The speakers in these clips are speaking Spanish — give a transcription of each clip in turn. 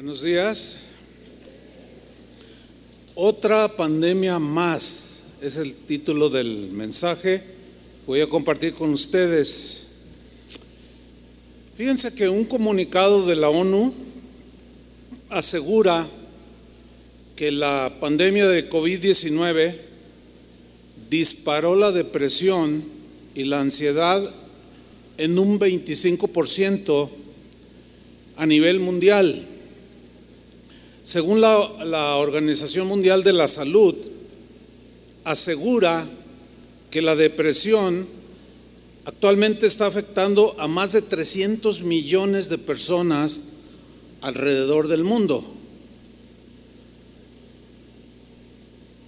Buenos días. Otra pandemia más es el título del mensaje. Voy a compartir con ustedes. Fíjense que un comunicado de la ONU asegura que la pandemia de COVID-19 disparó la depresión y la ansiedad en un 25% a nivel mundial. Según la, Organización Mundial de la Salud, asegura que la depresión actualmente está afectando a más de 300 millones de personas alrededor del mundo.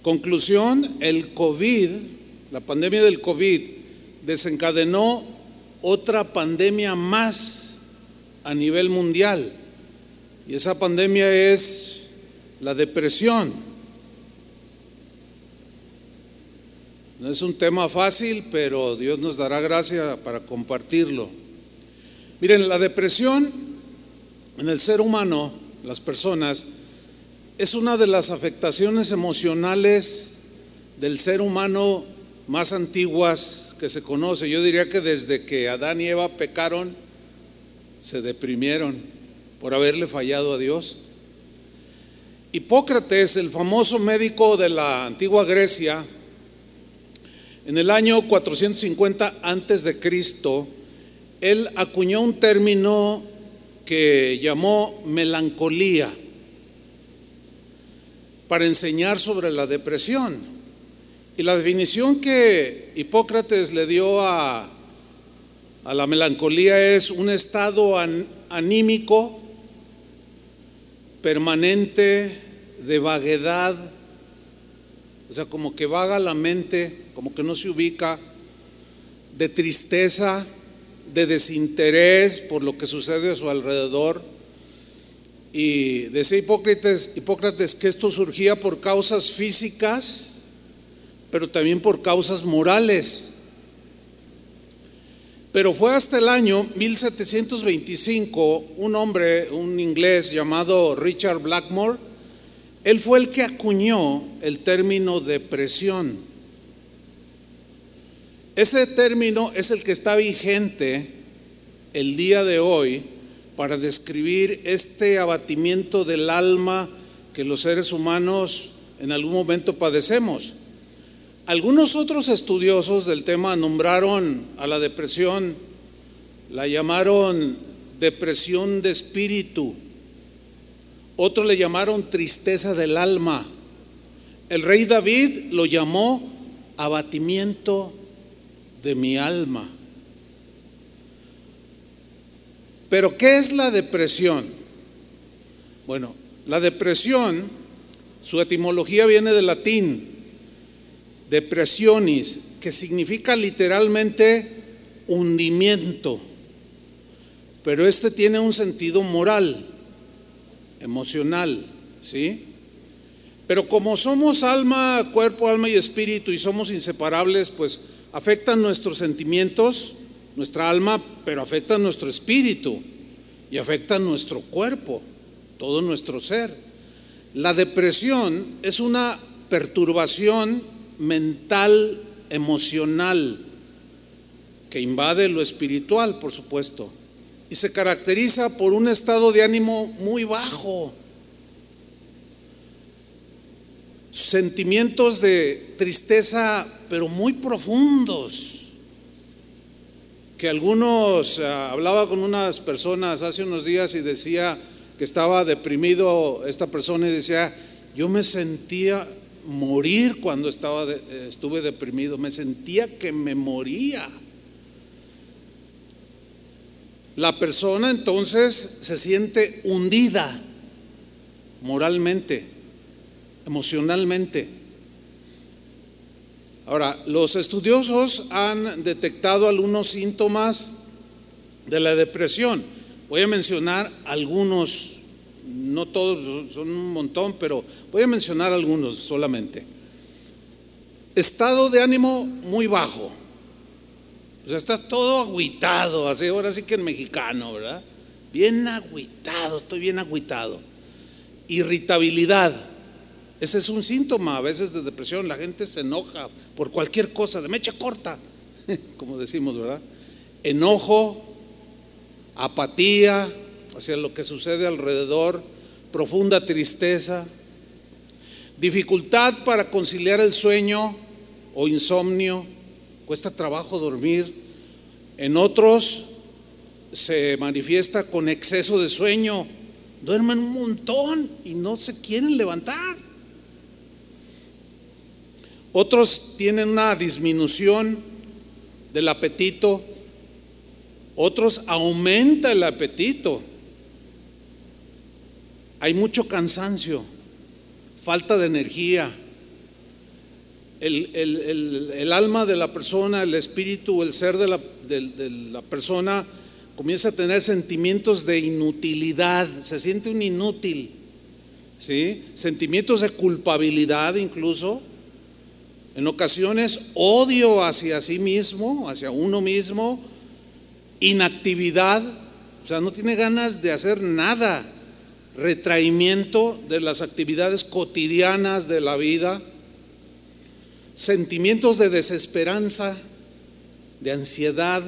Conclusión, el COVID, la pandemia del COVID, desencadenó otra pandemia más a nivel mundial. Y esa pandemia es la depresión. No es un tema fácil, pero Dios nos dará gracia para compartirlo. Miren, la depresión en el ser humano, las personas, es una de las afectaciones emocionales del ser humano más antiguas que se conoce. Yo diría que desde que Adán y Eva pecaron, se deprimieron por haberle fallado a Dios. Hipócrates, el famoso médico de la antigua Grecia, en el año 450 antes de Cristo, él acuñó un término que llamó melancolía para enseñar sobre la depresión. Y la definición que Hipócrates le dio a, la melancolía es un estado an, anímico permanente de vaguedad, o sea, como que vaga la mente, como que no se ubica, de tristeza, de desinterés por lo que sucede a su alrededor. Y decía Hipócrates, Hipócrates que esto surgía por causas físicas, pero también por causas morales. Pero fue hasta el año 1725 un hombre, un inglés llamado Richard Blackmore, él fue el que acuñó el término depresión. Ese término es el que está vigente el día de hoy para describir este abatimiento del alma que los seres humanos en algún momento padecemos. Algunos otros estudiosos del tema nombraron a la depresión, la llamaron depresión de espíritu, otros le llamaron tristeza del alma. El rey David lo llamó abatimiento de mi alma. Pero ¿qué es la depresión? Bueno, la depresión, su etimología viene del latín, depresionis, que significa literalmente hundimiento, pero este tiene un sentido moral, emocional, ¿sí? Pero como somos alma, cuerpo, alma y espíritu y somos inseparables, pues afectan nuestros sentimientos, nuestra alma, pero afectan nuestro espíritu y afectan nuestro cuerpo, todo nuestro ser. La depresión es una perturbación mental, emocional, que invade lo espiritual, por supuesto, y se caracteriza por un estado de ánimo muy bajo, sentimientos de tristeza, pero muy profundos, que algunos, uh, hablaba con unas personas hace unos días y decía que estaba deprimido esta persona y decía, yo me sentía morir cuando estaba de, estuve deprimido, me sentía que me moría. La persona entonces se siente hundida moralmente, emocionalmente. Ahora, los estudiosos han detectado algunos síntomas de la depresión. Voy a mencionar algunos no todos, son un montón, pero voy a mencionar algunos solamente. Estado de ánimo muy bajo. O sea, estás todo agüitado, así ahora sí que en mexicano, ¿verdad? Bien agüitado, estoy bien agüitado. irritabilidad. Ese es un síntoma a veces de depresión. La gente se enoja por cualquier cosa, de mecha corta, como decimos, ¿verdad? Enojo, apatía hacia lo que sucede alrededor, profunda tristeza, dificultad para conciliar el sueño o insomnio, cuesta trabajo dormir. En otros se manifiesta con exceso de sueño, duermen un montón y no se quieren levantar. Otros tienen una disminución del apetito, otros aumenta el apetito. Hay mucho cansancio, falta de energía. El, alma de la persona, el espíritu, el ser de la, de la persona comienza a tener sentimientos de inutilidad, se siente un inútil, ¿sí? Sentimientos de culpabilidad incluso, en ocasiones odio hacia sí mismo, hacia uno mismo, inactividad, o sea, no tiene ganas de hacer nada, retraimiento de las actividades cotidianas de la vida, sentimientos de desesperanza, de ansiedad,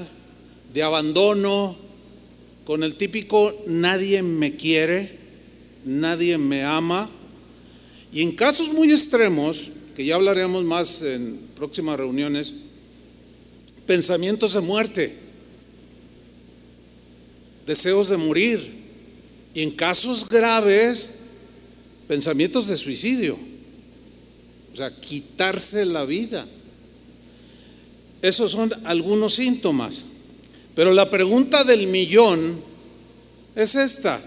de abandono, con el típico nadie me quiere, nadie me ama. Y en casos muy extremos, que ya hablaremos más en próximas reuniones, pensamientos de muerte, deseos de morir. Y en casos graves, pensamientos de suicidio. O sea, quitarse la vida. Esos son algunos síntomas. Pero la pregunta del millón es esta.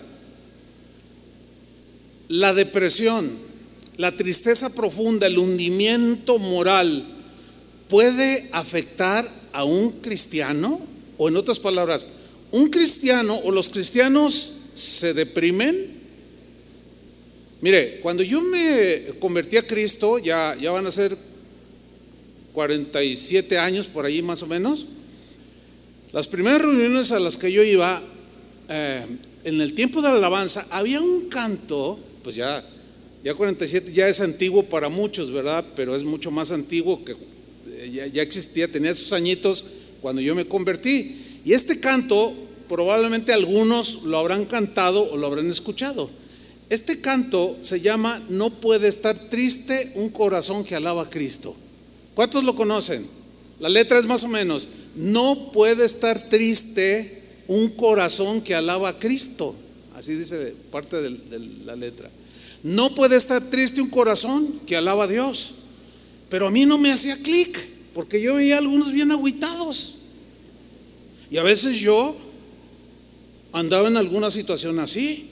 La depresión, la tristeza profunda, el hundimiento moral, ¿puede afectar a un cristiano? O en otras palabras, ¿un cristiano o los cristianos se deprimen? Mire, cuando yo me convertí a Cristo, ya, ya van a ser 47 años por ahí más o menos, las primeras reuniones a las que yo iba, eh, en el tiempo de la alabanza, había un canto, pues ya, ya 47 ya es antiguo para muchos, ¿verdad? Pero es mucho más antiguo que eh, ya, ya existía, tenía sus añitos cuando yo me convertí. Y este canto, probablemente algunos lo habrán cantado o lo habrán escuchado. Este canto se llama No puede estar triste un corazón que alaba a Cristo. ¿Cuántos lo conocen? La letra es más o menos, no puede estar triste un corazón que alaba a Cristo. Así dice parte de, la letra. No puede estar triste un corazón que alaba a Dios. Pero a mí no me hacía clic, porque yo veía a algunos bien aguitados. Y a veces yo andaba en alguna situación así.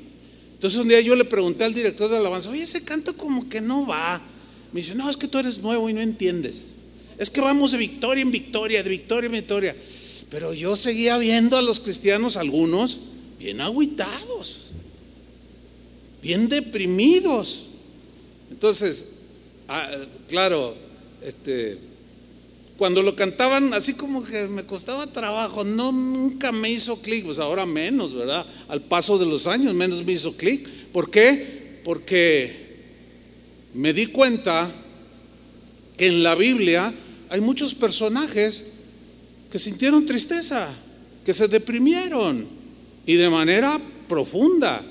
Entonces un día yo le pregunté al director de alabanza, oye, ese canto como que no va. Me dice, no, es que tú eres nuevo y no entiendes. Es que vamos de victoria en victoria, de victoria en victoria. Pero yo seguía viendo a los cristianos, algunos, bien aguitados, bien deprimidos. Entonces, ah, claro, este, cuando lo cantaban así como que me costaba trabajo, no nunca me hizo clic, pues ahora menos, ¿verdad? Al paso de los años menos me hizo clic. ¿Por qué? Porque me di cuenta que en la Biblia hay muchos personajes que sintieron tristeza, que se deprimieron y de manera profunda.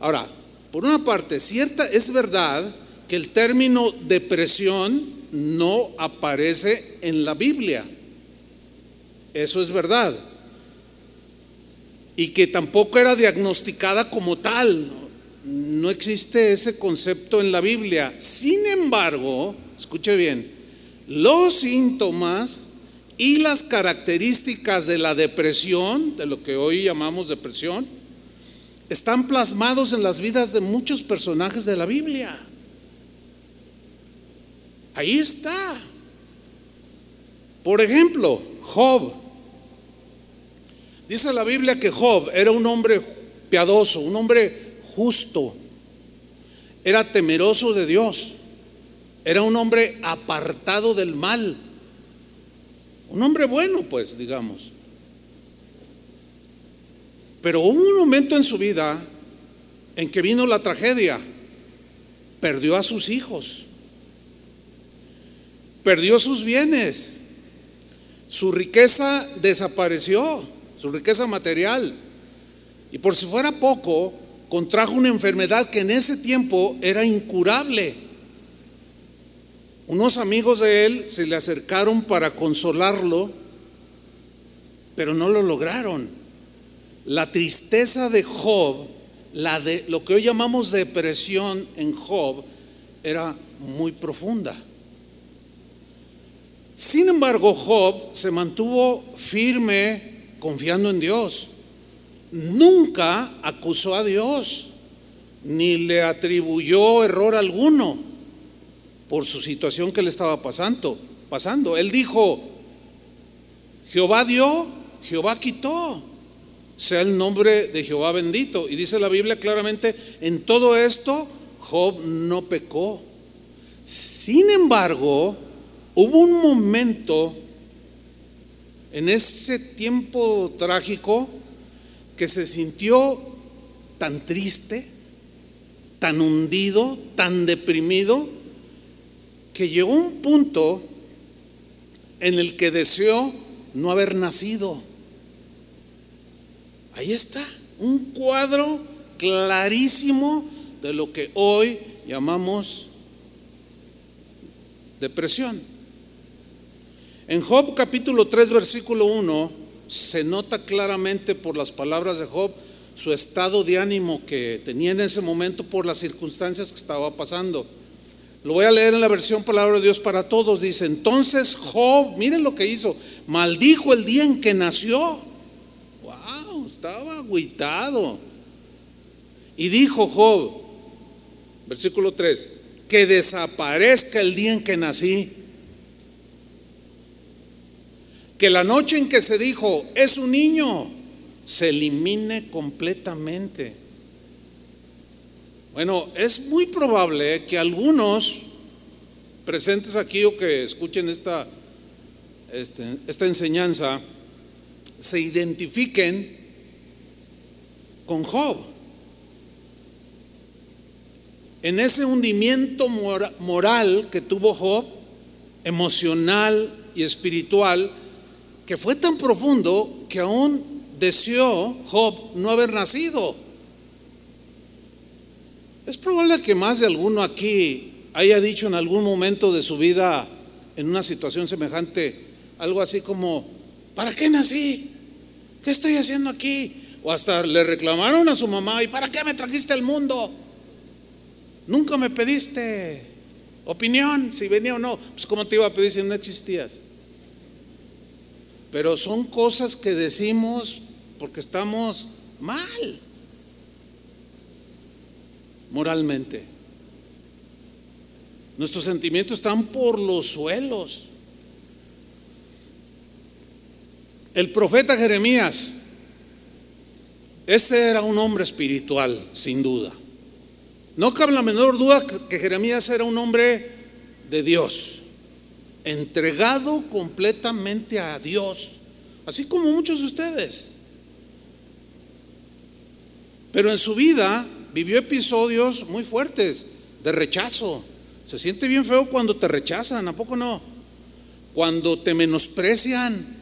Ahora, por una parte, cierta es verdad que el término depresión no aparece en la Biblia. Eso es verdad. Y que tampoco era diagnosticada como tal. No existe ese concepto en la Biblia. Sin embargo, escuche bien, los síntomas y las características de la depresión, de lo que hoy llamamos depresión, están plasmados en las vidas de muchos personajes de la Biblia. Ahí está. Por ejemplo, Job. Dice la Biblia que Job era un hombre piadoso, un hombre justo, era temeroso de Dios. Era un hombre apartado del mal. Un hombre bueno, pues, digamos. Pero hubo un momento en su vida en que vino la tragedia. Perdió a sus hijos, perdió sus bienes, su riqueza desapareció, su riqueza material. Y por si fuera poco, contrajo una enfermedad que en ese tiempo era incurable. Unos amigos de él se le acercaron para consolarlo, pero no lo lograron. La tristeza de Job, la de lo que hoy llamamos depresión en Job, era muy profunda. Sin embargo, Job se mantuvo firme confiando en Dios. Nunca acusó a Dios, ni le atribuyó error alguno por su situación que le estaba pasando. pasando. Él dijo, Jehová dio, Jehová quitó. Sea el nombre de Jehová bendito. Y dice la Biblia claramente, en todo esto Job no pecó. Sin embargo, hubo un momento en ese tiempo trágico que se sintió tan triste, tan hundido, tan deprimido, que llegó un punto en el que deseó no haber nacido. Ahí está, un cuadro clarísimo de lo que hoy llamamos depresión. En Job capítulo 3 versículo 1 se nota claramente por las palabras de Job su estado de ánimo que tenía en ese momento por las circunstancias que estaba pasando. Lo voy a leer en la versión Palabra de Dios para todos. Dice, entonces Job, miren lo que hizo, maldijo el día en que nació. Wow, estaba agüitado. Y dijo Job, versículo 3, que desaparezca el día en que nací. Que la noche en que se dijo, es un niño, se elimine completamente. Bueno, es muy probable que algunos presentes aquí o que escuchen esta, este, esta enseñanza se identifiquen con Job. En ese hundimiento moral que tuvo Job, emocional y espiritual, que fue tan profundo que aún deseó Job no haber nacido. Es probable que más de alguno aquí haya dicho en algún momento de su vida, en una situación semejante, algo así como, ¿para qué nací? ¿Qué estoy haciendo aquí? O hasta le reclamaron a su mamá, ¿y para qué me trajiste al mundo? Nunca me pediste opinión, si venía o no. Pues ¿cómo te iba a pedir si no existías? Pero son cosas que decimos porque estamos mal moralmente. Nuestros sentimientos están por los suelos. El profeta Jeremías, este era un hombre espiritual, sin duda. No cabe la menor duda que Jeremías era un hombre de Dios, entregado completamente a Dios, así como muchos de ustedes. Pero en su vida vivió episodios muy fuertes de rechazo. Se siente bien feo cuando te rechazan, ¿a poco no? Cuando te menosprecian.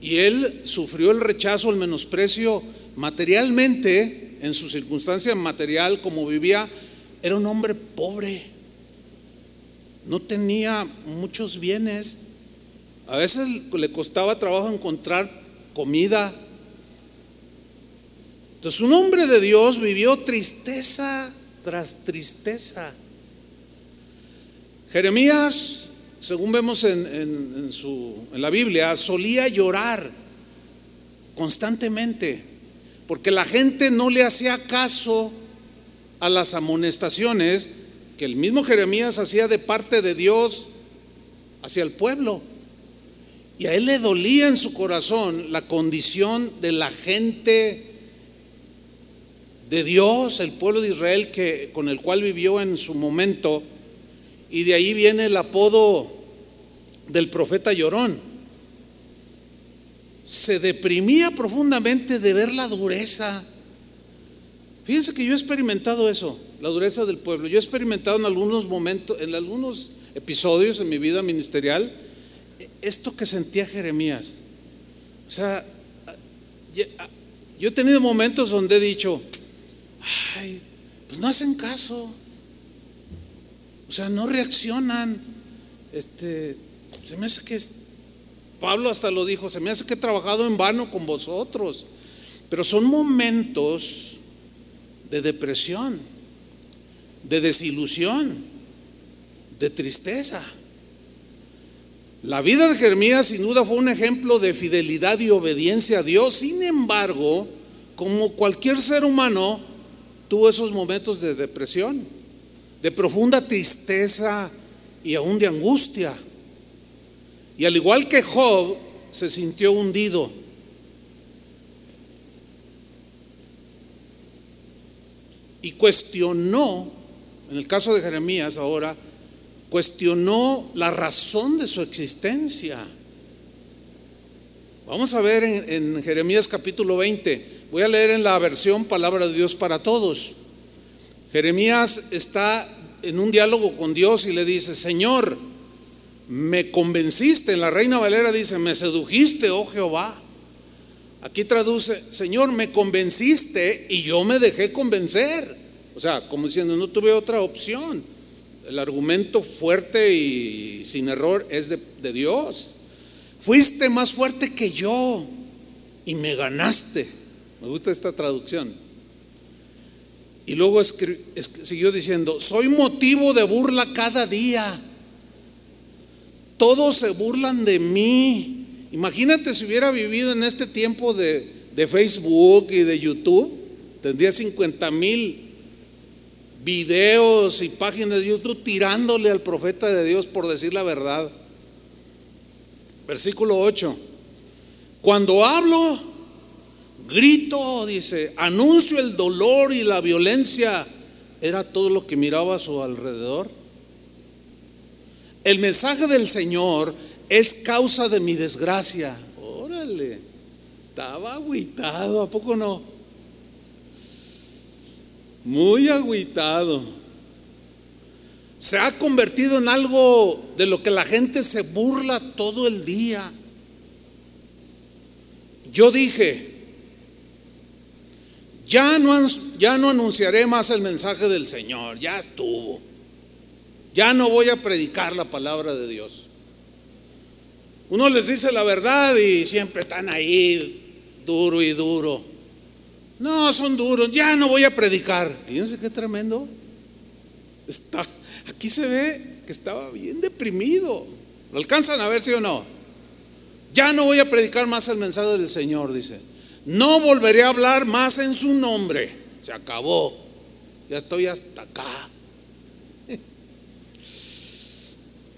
Y él sufrió el rechazo, el menosprecio materialmente, en su circunstancia material, como vivía, era un hombre pobre. No tenía muchos bienes. A veces le costaba trabajo encontrar comida, entonces un hombre de Dios vivió tristeza tras tristeza. Jeremías, según vemos en, en la Biblia, solía llorar constantemente porque la gente no le hacía caso a las amonestaciones que el mismo Jeremías hacía de parte de Dios hacia el pueblo. Y a él le dolía en su corazón la condición de la gente de Dios, el pueblo de Israel que, con el cual vivió en su momento, y de ahí viene el apodo del profeta llorón. Se deprimía profundamente de ver la dureza Fíjense que yo he experimentado eso, la dureza del pueblo. Yo he experimentado en algunos momentos, en algunos episodios en mi vida ministerial, esto que sentía Jeremías. O sea, yo he tenido momentos donde he dicho, ay, pues no hacen caso. O sea, no reaccionan. Este, se me hace que Pablo hasta lo dijo, se me hace que he trabajado en vano con vosotros. Pero son momentos de depresión, de desilusión, de tristeza. La vida de Jeremías sin duda fue un ejemplo de fidelidad y obediencia a Dios. Sin embargo, como cualquier ser humano, tuvo esos momentos de depresión, de profunda tristeza y aún de angustia. Y al igual que Job, se sintió hundido. Y cuestionó, en el caso de Jeremías ahora, cuestionó la razón de su existencia. Vamos a ver en, Jeremías capítulo 20. Voy a leer en la versión Palabra de Dios para Todos. Jeremías está en un diálogo con Dios y le dice, Señor, me convenciste. En la Reina Valera dice, me sedujiste, oh Jehová. Aquí traduce, Señor, me convenciste y yo me dejé convencer. O sea, como diciendo, no tuve otra opción el argumento fuerte y sin error es de, Dios. Fuiste más fuerte que yo y me ganaste. Me gusta esta traducción. Y luego siguió diciendo, soy motivo de burla cada día. Todos se burlan de mí. Imagínate si hubiera vivido en este tiempo de, Facebook y de YouTube, tendría 50 mil videos y páginas de YouTube tirándole al profeta de Dios por decir la verdad. Versículo 8. Cuando hablo, grito, dice, anuncio el dolor y la violencia. Era todo lo que miraba a su alrededor. El mensaje del Señor es causa de mi desgracia. Órale, estaba agüitado, ¿a poco no? Muy agüitado. Se ha convertido en algo de lo que la gente se burla todo el día. Yo dije, ya no, ya no anunciaré más el mensaje del Señor, ya estuvo. Ya no voy a predicar la palabra de Dios. Uno les dice la verdad y siempre están ahí duro y duro. No, son duros, ya no voy a predicar. Fíjense qué tremendo. Está, aquí se ve que estaba bien deprimido. ¿Lo alcanzan a ver, sí o no? Ya no voy a predicar más el mensaje del Señor, dice. No volveré a hablar más en su nombre. Se acabó. Ya estoy hasta acá.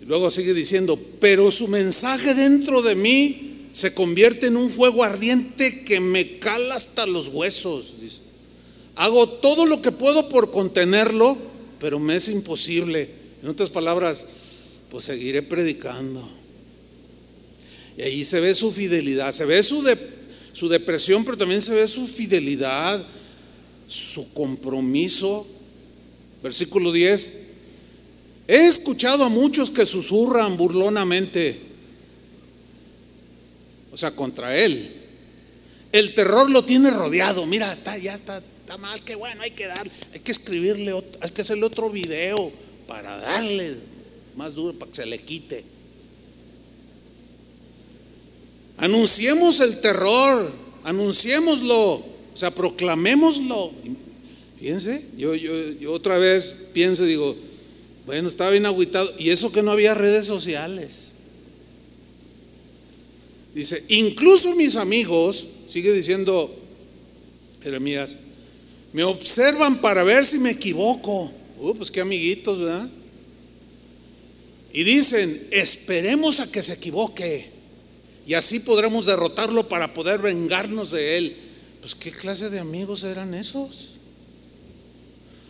Y luego sigue diciendo, pero su mensaje dentro de mí se convierte en un fuego ardiente que me cala hasta los huesos. Hago todo lo que puedo por contenerlo, pero me es imposible. En otras palabras, pues seguiré predicando. Y ahí se ve su fidelidad, se ve su, su depresión, pero también se ve su fidelidad, su compromiso. Versículo 10. He escuchado a muchos que susurran burlonamente o sea, contra él. El terror lo tiene rodeado. Mira, está, ya está, está mal, qué bueno, hay que dar, hay que escribirle, hay que hacerle otro video para darle más duro, para que se le quite. Anunciemos el terror, anunciémoslo, o sea, proclamémoslo. Fíjense, yo, yo, yo otra vez pienso, digo, bueno, estaba bien agüitado, y eso que no había redes sociales. Dice, incluso mis amigos, sigue diciendo Jeremías, me observan para ver si me equivoco. Uh, pues qué amiguitos, ¿verdad? Y dicen, esperemos a que se equivoque. Y así podremos derrotarlo para poder vengarnos de él. Pues qué clase de amigos eran esos.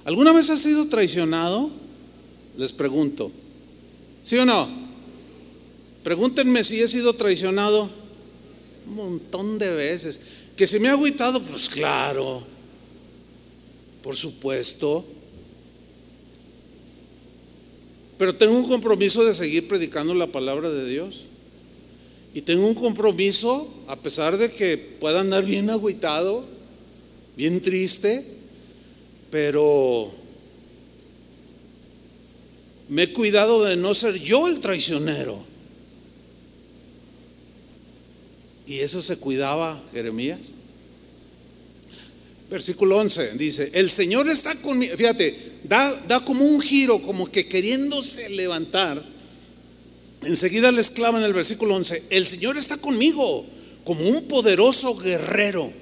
¿Alguna vez has sido traicionado? Les pregunto. ¿Sí o no? Pregúntenme si he sido traicionado un montón de veces. Que se me ha agüitado, pues claro. Por supuesto. Pero tengo un compromiso de seguir predicando la palabra de Dios. Y tengo un compromiso, a pesar de que pueda andar bien agüitado, bien triste, pero me he cuidado de no ser yo el traicionero. Y eso se cuidaba Jeremías. Versículo 11 dice, el Señor está conmigo. Fíjate, da, da como un giro, como que queriéndose levantar. Enseguida le exclama en el versículo 11, el Señor está conmigo como un poderoso guerrero.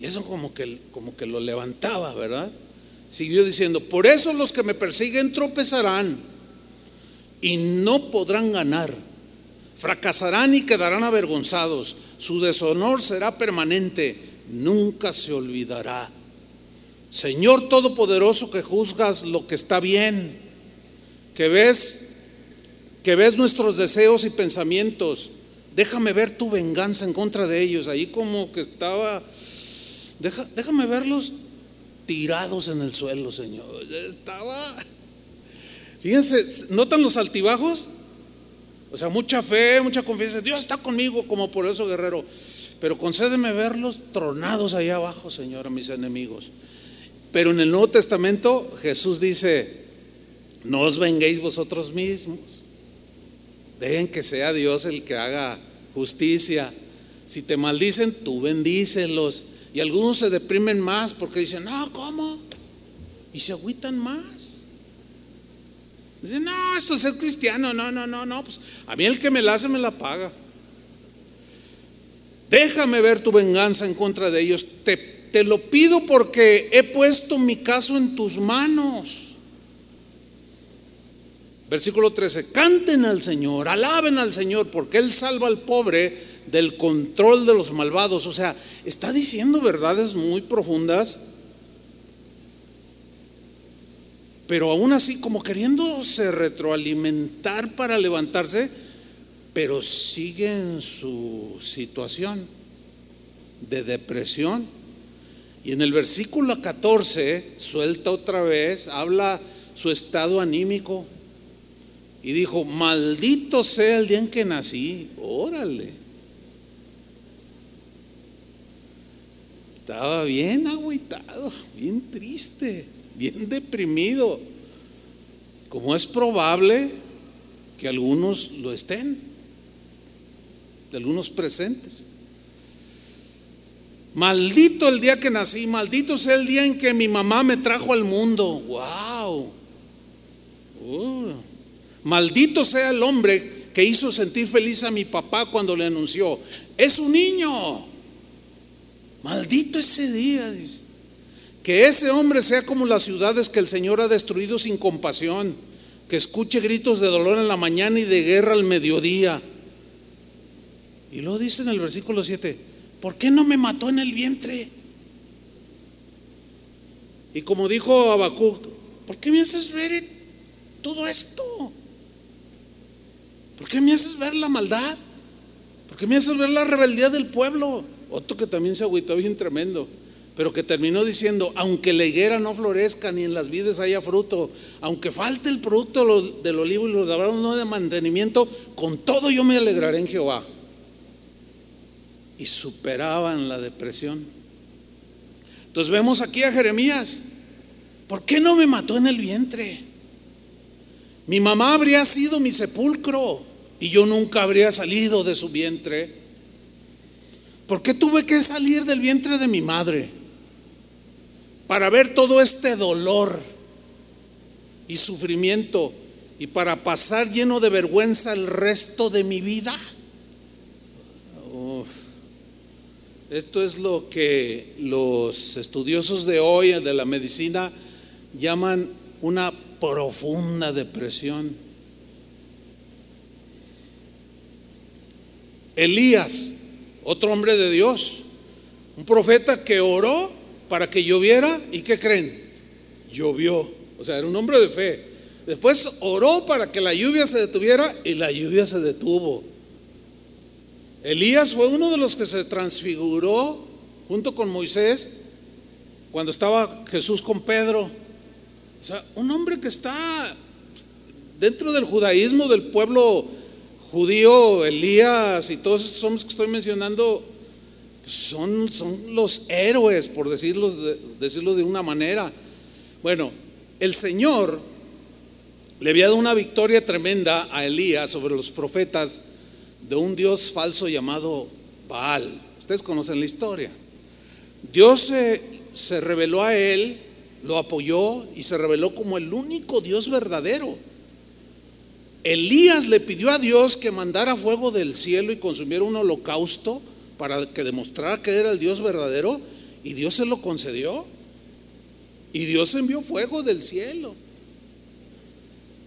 Y eso como que, como que lo levantaba, ¿verdad? Siguió diciendo, por eso los que me persiguen tropezarán y no podrán ganar. Fracasarán y quedarán avergonzados. Su deshonor será permanente, nunca se olvidará. Señor Todopoderoso que juzgas lo que está bien, que ves que ves nuestros deseos y pensamientos. Déjame ver tu venganza en contra de ellos. Ahí como que estaba, déjame verlos tirados en el suelo, Señor. Estaba, fíjense, ¿notan los altibajos? O sea, mucha fe, mucha confianza. Dios está conmigo como por eso, guerrero. Pero concédeme verlos tronados allá abajo, Señor, a mis enemigos. Pero en el Nuevo Testamento Jesús dice, no os venguéis vosotros mismos. Dejen que sea Dios el que haga justicia. Si te maldicen, tú bendícelos. Y algunos se deprimen más porque dicen, no, ¿cómo? Y se agüitan más. Dicen, no, esto es ser cristiano. No, no, no, no. Pues a mí el que me la hace me la paga. Déjame ver tu venganza en contra de ellos. Te, te lo pido porque he puesto mi caso en tus manos. Versículo 13, canten al Señor, alaben al Señor, porque Él salva al pobre del control de los malvados. O sea, está diciendo verdades muy profundas, pero aún así como queriéndose retroalimentar para levantarse, pero sigue en su situación de depresión. Y en el versículo 14 suelta otra vez, habla su estado anímico. Y dijo, maldito sea el día en que nací. Órale. Estaba bien agüitado, bien triste, bien deprimido. Como es probable que algunos lo estén, de algunos presentes. Maldito el día que nací, maldito sea el día en que mi mamá me trajo al mundo. ¡Wow! Maldito sea el hombre que hizo sentir feliz a mi papá cuando le anunció, es un niño. Maldito ese día, dice. Que ese hombre sea como las ciudades que el Señor ha destruido sin compasión, que escuche gritos de dolor en la mañana y de guerra al mediodía. Y luego dice en el versículo 7, ¿por qué no me mató en el vientre? Y como dijo Habacuc, ¿por qué me haces ver todo esto? ¿Por qué me haces ver la maldad? ¿Por qué me haces ver la rebeldía del pueblo? Otro que también se agüitó bien tremendo, pero que terminó diciendo, aunque la higuera no florezca ni en las vides haya fruto, aunque falte el producto del olivo y los labrados no de mantenimiento, con todo yo me alegraré en Jehová. Y superaban la depresión. Entonces vemos aquí a Jeremías. ¿Por qué no me mató en el vientre? Mi mamá habría sido mi sepulcro y yo nunca habría salido de su vientre. ¿Por qué tuve que salir del vientre de mi madre? Para ver todo este dolor y sufrimiento y para pasar lleno de vergüenza el resto de mi vida. Esto es lo que los estudiosos de hoy, de la medicina, llaman una profunda depresión. Elías, otro hombre de Dios, un profeta que oró para que lloviera y ¿qué creen? Llovió, o sea, era un hombre de fe. Después oró para que la lluvia se detuviera y la lluvia se detuvo. Elías fue uno de los que se transfiguró junto con Moisés cuando estaba Jesús con Pedro. O sea, un hombre que está dentro del judaísmo, del pueblo judío, Elías y todos estos hombres que estoy mencionando, son, son los héroes, por decirlo decirlo de una manera. Bueno, el Señor le había dado una victoria tremenda a Elías sobre los profetas de un Dios falso llamado Baal. Ustedes conocen la historia. Dios se, se reveló a él, lo apoyó y se reveló como el único Dios verdadero. Elías le pidió a Dios que mandara fuego del cielo y consumiera un holocausto para que demostrara que era el Dios verdadero y Dios se lo concedió. Y Dios envió fuego del cielo.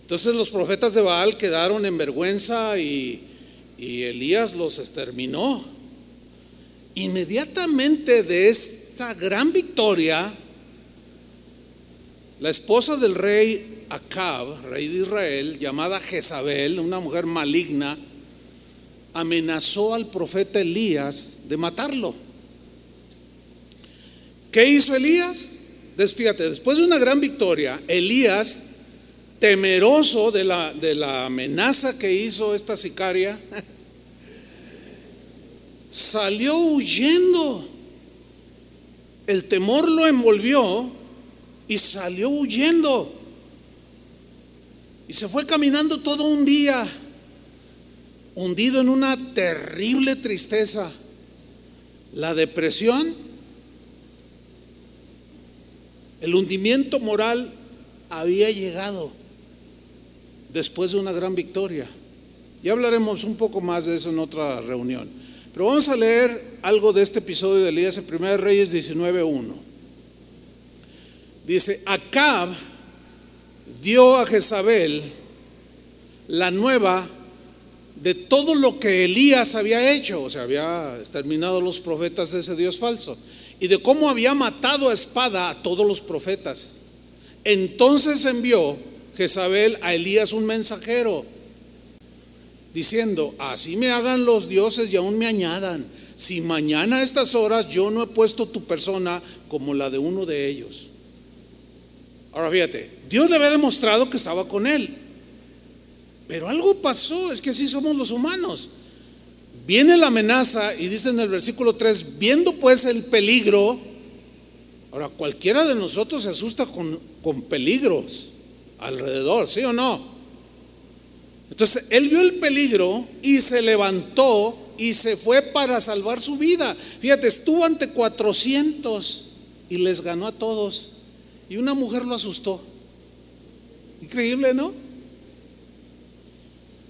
Entonces los profetas de Baal quedaron en vergüenza y, Elías los exterminó. Inmediatamente de esa gran victoria, la esposa del rey Acab, rey de Israel, llamada Jezabel, una mujer maligna, amenazó al profeta Elías de matarlo. ¿Qué hizo Elías? Fíjate, después de una gran victoria, Elías, temeroso de la, de la amenaza que hizo esta sicaria, salió huyendo. El temor lo envolvió y salió huyendo. Y se fue caminando todo un día, hundido en una terrible tristeza. La depresión el hundimiento moral había llegado después de una gran victoria. Ya hablaremos un poco más de eso en otra reunión. Pero vamos a leer algo de este episodio de Elías en 1 Reyes 19.1. Dice, Acab dio a Jezabel la nueva de todo lo que Elías había hecho, o sea, había exterminado a los profetas de ese Dios falso y de cómo había matado a espada a todos los profetas. Entonces envió Jezabel a Elías un mensajero diciendo, así me hagan los dioses y aún me añadan, si mañana a estas horas yo no he puesto tu persona como la de uno de ellos. Ahora fíjate, Dios le había demostrado que estaba con él, pero algo pasó, es que así somos los humanos. Viene la amenaza y dice en el versículo 3, viendo pues el peligro, ahora cualquiera de nosotros se asusta con, con peligros alrededor, ¿sí o no? Entonces él vio el peligro y se levantó y se fue para salvar su vida. Fíjate, estuvo ante 400 y les ganó a todos. Y una mujer lo asustó. Increíble, ¿no?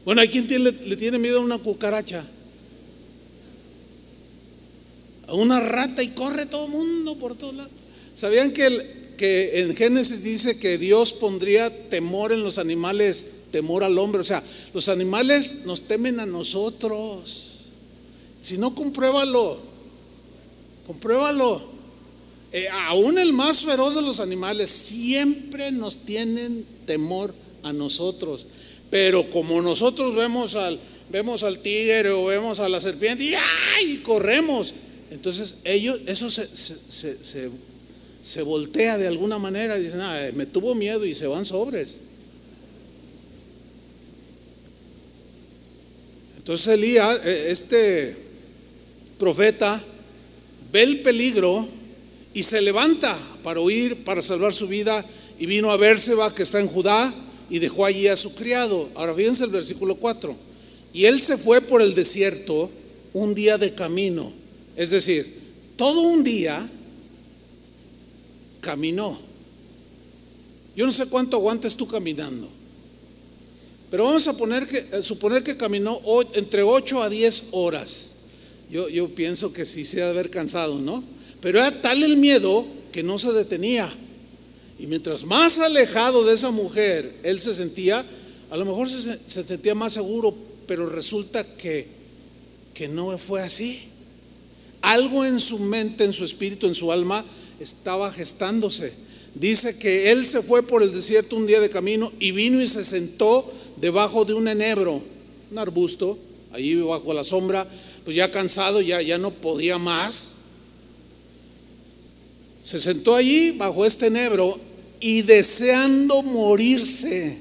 Bueno, hay quien le, tiene miedo a una cucaracha a una rata y corre todo el mundo por todos lados. ¿Sabían que, que en Génesis dice que Dios pondría temor en los animales, temor al hombre? O sea, los animales nos temen a nosotros. Si no, compruébalo. Compruébalo. Eh, aún el más feroz de los animales siempre nos tienen temor a nosotros. Pero como nosotros vemos al, vemos al tigre o vemos a la serpiente y, corremos. Entonces ellos, eso se, voltea de alguna manera dicen, ah, me tuvo miedo y se van sobres. Entonces Elías, eh, este profeta, ve el peligro y se levanta para huir, para salvar su vida, y vino a Bérseba, que está en Judá, y dejó allí a su criado. Ahora fíjense el versículo 4. Y él se fue por el desierto un día de camino es decir, todo un día caminó. Yo no sé cuánto aguantes tú caminando, pero vamos a poner que, eh, suponer que caminó entre 8 a 10 horas. Yo, yo pienso que sí se debe haber cansado, ¿no? Pero era tal el miedo que no se detenía. Y mientras más alejado de esa mujer él se sentía, a lo mejor se, se sentía más seguro, pero resulta que, que no fue así. Algo en su mente, en su espíritu, en su alma estaba gestándose. Dice que él se fue por el desierto un día de camino y vino y se sentó debajo de un enebro, un arbusto, allí bajo la sombra, pues ya cansado, ya, ya no podía más. Se sentó allí bajo este enebro y deseando morirse.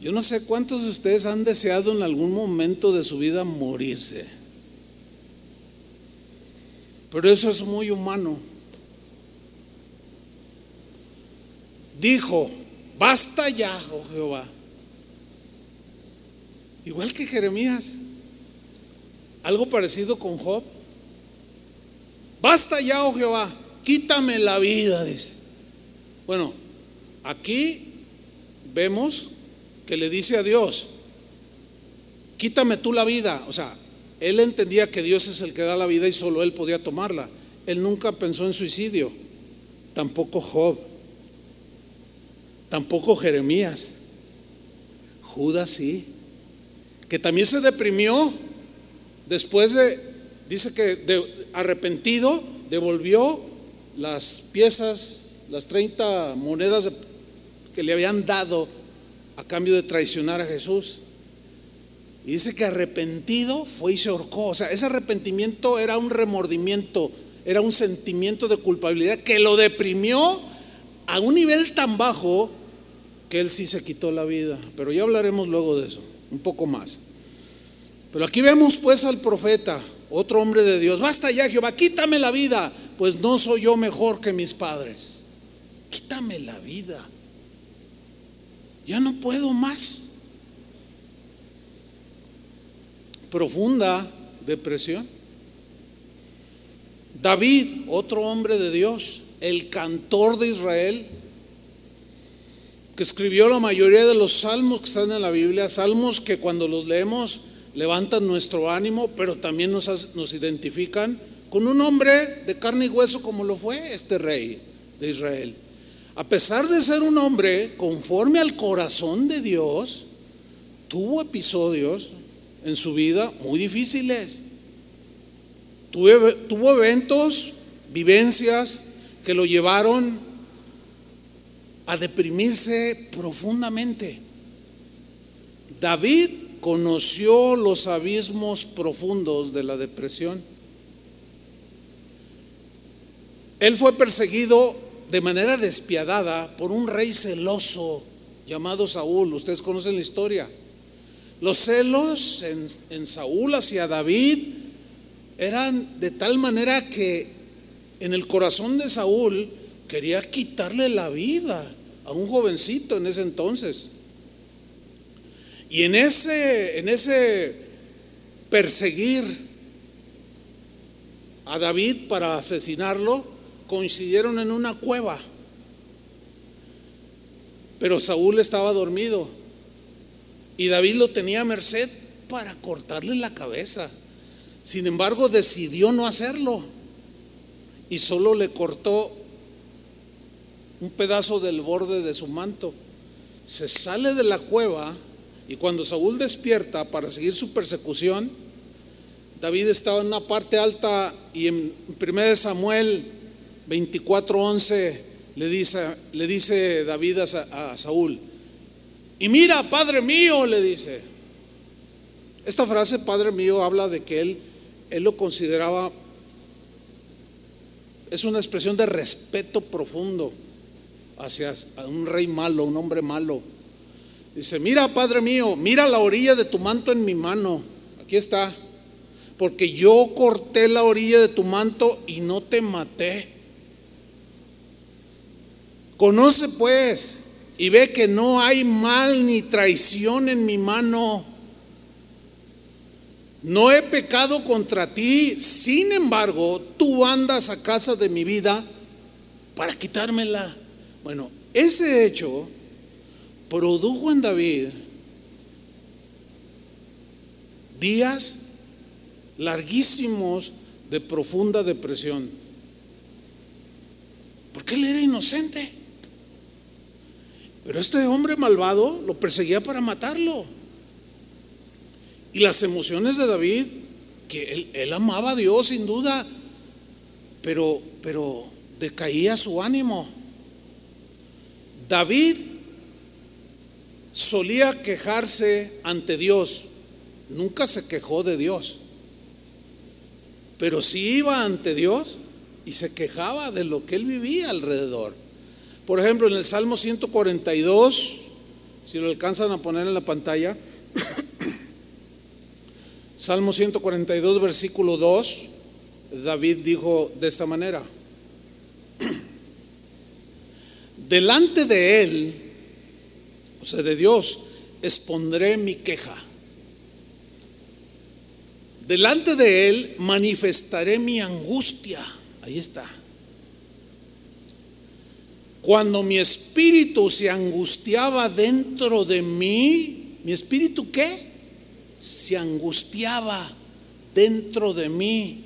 Yo no sé cuántos de ustedes han deseado en algún momento de su vida morirse. Pero eso es muy humano. Dijo, basta ya, oh Jehová. Igual que Jeremías. Algo parecido con Job. Basta ya, oh Jehová, quítame la vida, dice. Bueno, aquí vemos que le dice a Dios, quítame tú la vida. O sea, él entendía que Dios es el que da la vida y solo él podía tomarla. Él nunca pensó en suicidio, tampoco Job, tampoco Jeremías. Judas sí, que también se deprimió después de, dice que arrepentido, devolvió las piezas, las 30 monedas que le habían dado a cambio de traicionar a Jesús. Y dice que arrepentido fue y se ahorcó. O sea, ese arrepentimiento era un remordimiento, era un sentimiento de culpabilidad que lo deprimió a un nivel tan bajo que él sí se quitó la vida. Pero ya hablaremos luego de eso, un poco más. Pero aquí vemos pues al profeta otro hombre de Dios, basta ya Jehová, quítame la vida, pues no soy yo mejor que mis padres. Quítame la vida. Ya no puedo más. Profunda depresión. David, otro hombre de Dios, el cantor de Israel, que escribió la mayoría de los salmos que están en la Biblia, salmos que cuando los leemos levantan nuestro ánimo, pero también nos, nos identifican con un hombre de carne y hueso como lo fue este rey de Israel. A pesar de ser un hombre conforme al corazón de Dios, tuvo episodios en su vida muy difíciles. tuvo eventos, vivencias que lo llevaron a deprimirse profundamente. David conoció los abismos profundos de la depresión. Él fue perseguido de manera despiadada por un rey celoso llamado Saúl. Ustedes conocen la historia. Los celos en, Saúl hacia David eran de tal manera que en el corazón de Saúl quería quitarle la vida a un jovencito en ese entonces. Y en ese, en ese perseguir a David para asesinarlo, coincidieron en una cueva. Pero Saúl estaba dormido y David lo tenía a merced para cortarle la cabeza. Sin embargo, decidió no hacerlo y solo le cortó un pedazo del borde de su manto. Se sale de la cueva y cuando Saúl despierta para seguir su persecución, David estaba en una parte alta y en 1 Samuel 24:11 le dice, le dice David a, a Saúl, y mira, Padre mío, le dice. Esta frase, Padre mío, habla de que él, él lo consideraba, es una expresión de respeto profundo hacia un rey malo, un hombre malo. Dice, mira, Padre mío, mira la orilla de tu manto en mi mano. Aquí está. Porque yo corté la orilla de tu manto y no te maté. Conoce pues y ve que no hay mal ni traición en mi mano. No he pecado contra ti, sin embargo, tú andas a casa de mi vida para quitármela. Bueno, ese hecho produjo en David días larguísimos de profunda depresión. Porque él era inocente. Pero este hombre malvado lo perseguía para matarlo. Y las emociones de David, que él, amaba a Dios sin duda, pero, pero decaía su ánimo. David solía quejarse ante Dios, nunca se quejó de Dios, pero si iba ante Dios y se quejaba de lo que él vivía alrededor. Por ejemplo, en el Salmo 142, si lo alcanzan a poner en la pantalla, Salmo 142, versículo 2, David dijo de esta manera, delante de él, o sea, de Dios, expondré mi queja. Delante de él manifestaré mi angustia. Ahí está. Cuando mi espíritu se angustiaba dentro de mí, ¿mi espíritu qué? Se angustiaba dentro de mí.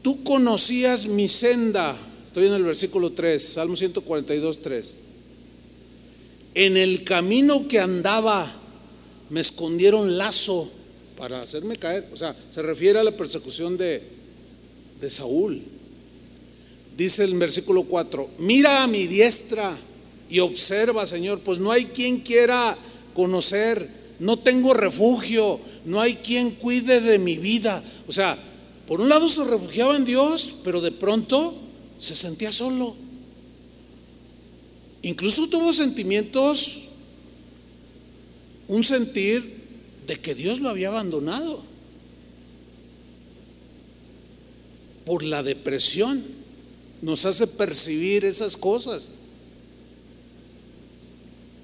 Tú conocías mi senda. Estoy en el versículo 3, Salmo 142, 3. En el camino que andaba me escondieron lazo para hacerme caer. O sea, se refiere a la persecución de, de Saúl. Dice el versículo 4, mira a mi diestra y observa, Señor, pues no hay quien quiera conocer, no tengo refugio, no hay quien cuide de mi vida. O sea, por un lado se refugiaba en Dios, pero de pronto se sentía solo. Incluso tuvo sentimientos, un sentir de que Dios lo había abandonado por la depresión nos hace percibir esas cosas.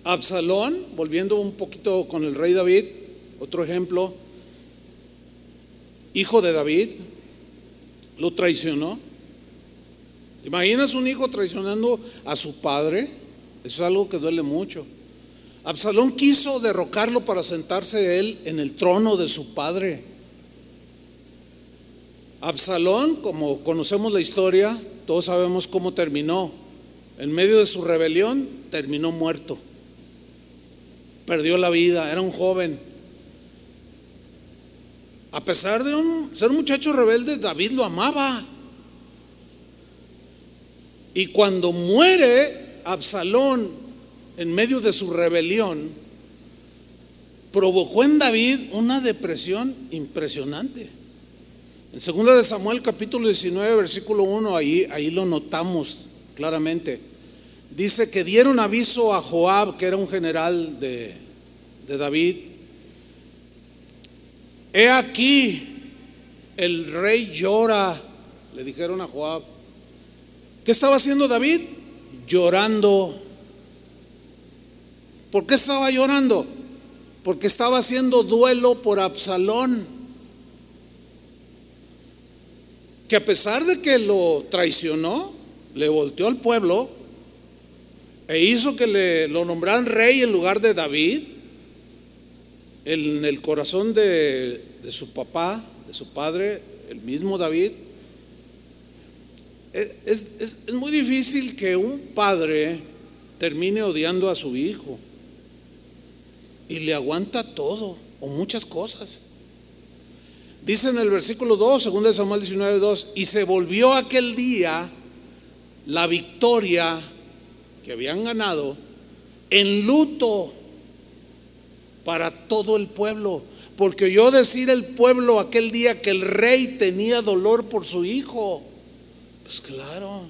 Absalón, volviendo un poquito con el rey David, otro ejemplo, hijo de David, lo traicionó. ¿Te imaginas un hijo traicionando a su padre? Eso es algo que duele mucho. Absalón quiso derrocarlo para sentarse él en el trono de su padre. Absalón, como conocemos la historia, todos sabemos cómo terminó. En medio de su rebelión terminó muerto. Perdió la vida, era un joven. A pesar de ser un muchacho rebelde, David lo amaba. Y cuando muere Absalón en medio de su rebelión, provocó en David una depresión impresionante. En 2 de Samuel capítulo 19 versículo 1, ahí, ahí lo notamos claramente. Dice que dieron aviso a Joab, que era un general de, de David. He aquí, el rey llora, le dijeron a Joab. ¿Qué estaba haciendo David? Llorando. ¿Por qué estaba llorando? Porque estaba haciendo duelo por Absalón. que a pesar de que lo traicionó, le volteó al pueblo e hizo que le, lo nombraran rey en lugar de David, en el corazón de, de su papá, de su padre, el mismo David, es, muy difícil que un padre termine odiando a su hijo y le aguanta todo o muchas cosas. Dice en el versículo 2, 2 Samuel 19, 2, y se volvió aquel día la victoria que habían ganado en luto para todo el pueblo. Porque oyó decir el pueblo aquel día que el rey tenía dolor por su hijo. Pues claro.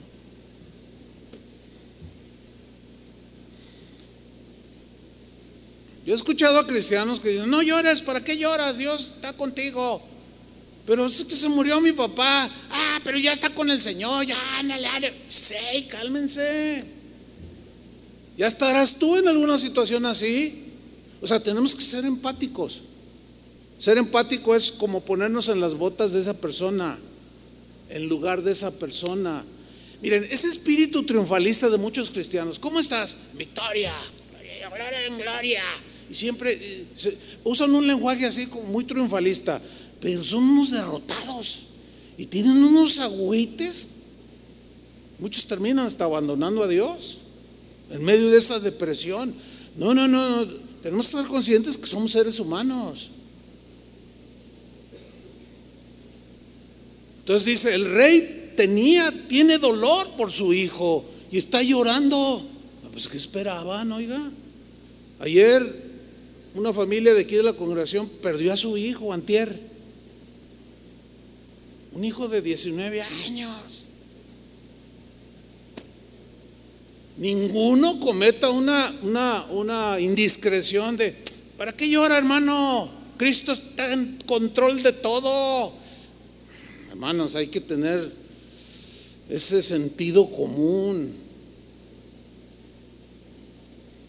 Yo he escuchado a cristianos que dicen, no llores, ¿para qué lloras? Dios está contigo. Pero es que se murió mi papá. Ah, pero ya está con el Señor. Ya, Sí, cálmense. Ya estarás tú en alguna situación así. O sea, tenemos que ser empáticos. Ser empático es como ponernos en las botas de esa persona, en lugar de esa persona. Miren, ese espíritu triunfalista de muchos cristianos, ¿cómo estás? Victoria, gloria, en gloria. Y siempre eh, usan un lenguaje así como muy triunfalista pero son unos derrotados y tienen unos agüites. Muchos terminan hasta abandonando a Dios en medio de esa depresión. No, no, no, tenemos que estar conscientes que somos seres humanos. Entonces dice, el rey tenía, tiene dolor por su hijo y está llorando. pues ¿qué esperaban, oiga? Ayer una familia de aquí de la congregación perdió a su hijo, antier. Un hijo de 19 años. Ninguno cometa una, una, una indiscreción de, ¿para qué llora hermano? Cristo está en control de todo. Hermanos, hay que tener ese sentido común.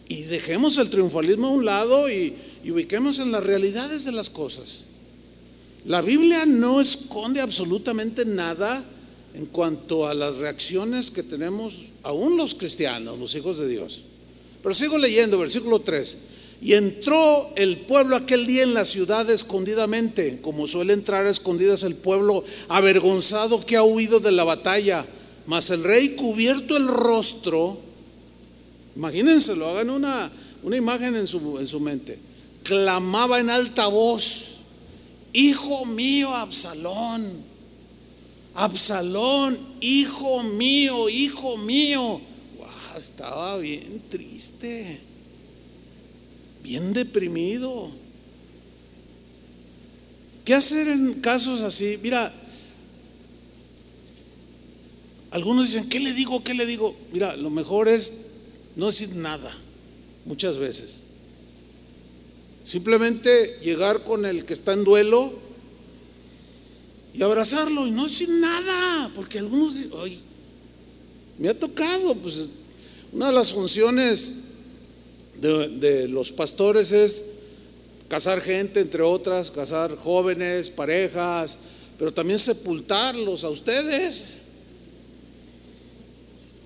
Y dejemos el triunfalismo a un lado y, ubiquemos en las realidades de las cosas. La Biblia no esconde absolutamente nada en cuanto a las reacciones que tenemos aún los cristianos, los hijos de Dios. Pero sigo leyendo, versículo 3. Y entró el pueblo aquel día en la ciudad escondidamente, como suele entrar a escondidas el pueblo avergonzado que ha huido de la batalla. Mas el rey cubierto el rostro, imagínense, lo hagan una, una imagen en su, en su mente, clamaba en alta voz, Hijo mío, Absalón, Absalón, hijo mío, hijo mío. Estaba bien triste, bien deprimido. ¿Qué hacer en casos así? Mira, algunos dicen, ¿qué le digo? ¿Qué le digo? Mira, lo mejor es no decir nada, muchas veces. Simplemente llegar con el que está en duelo y abrazarlo y no decir nada, porque algunos ay, me ha tocado, pues una de las funciones de, los pastores es casar gente, entre otras, casar jóvenes, parejas, pero también sepultarlos a ustedes.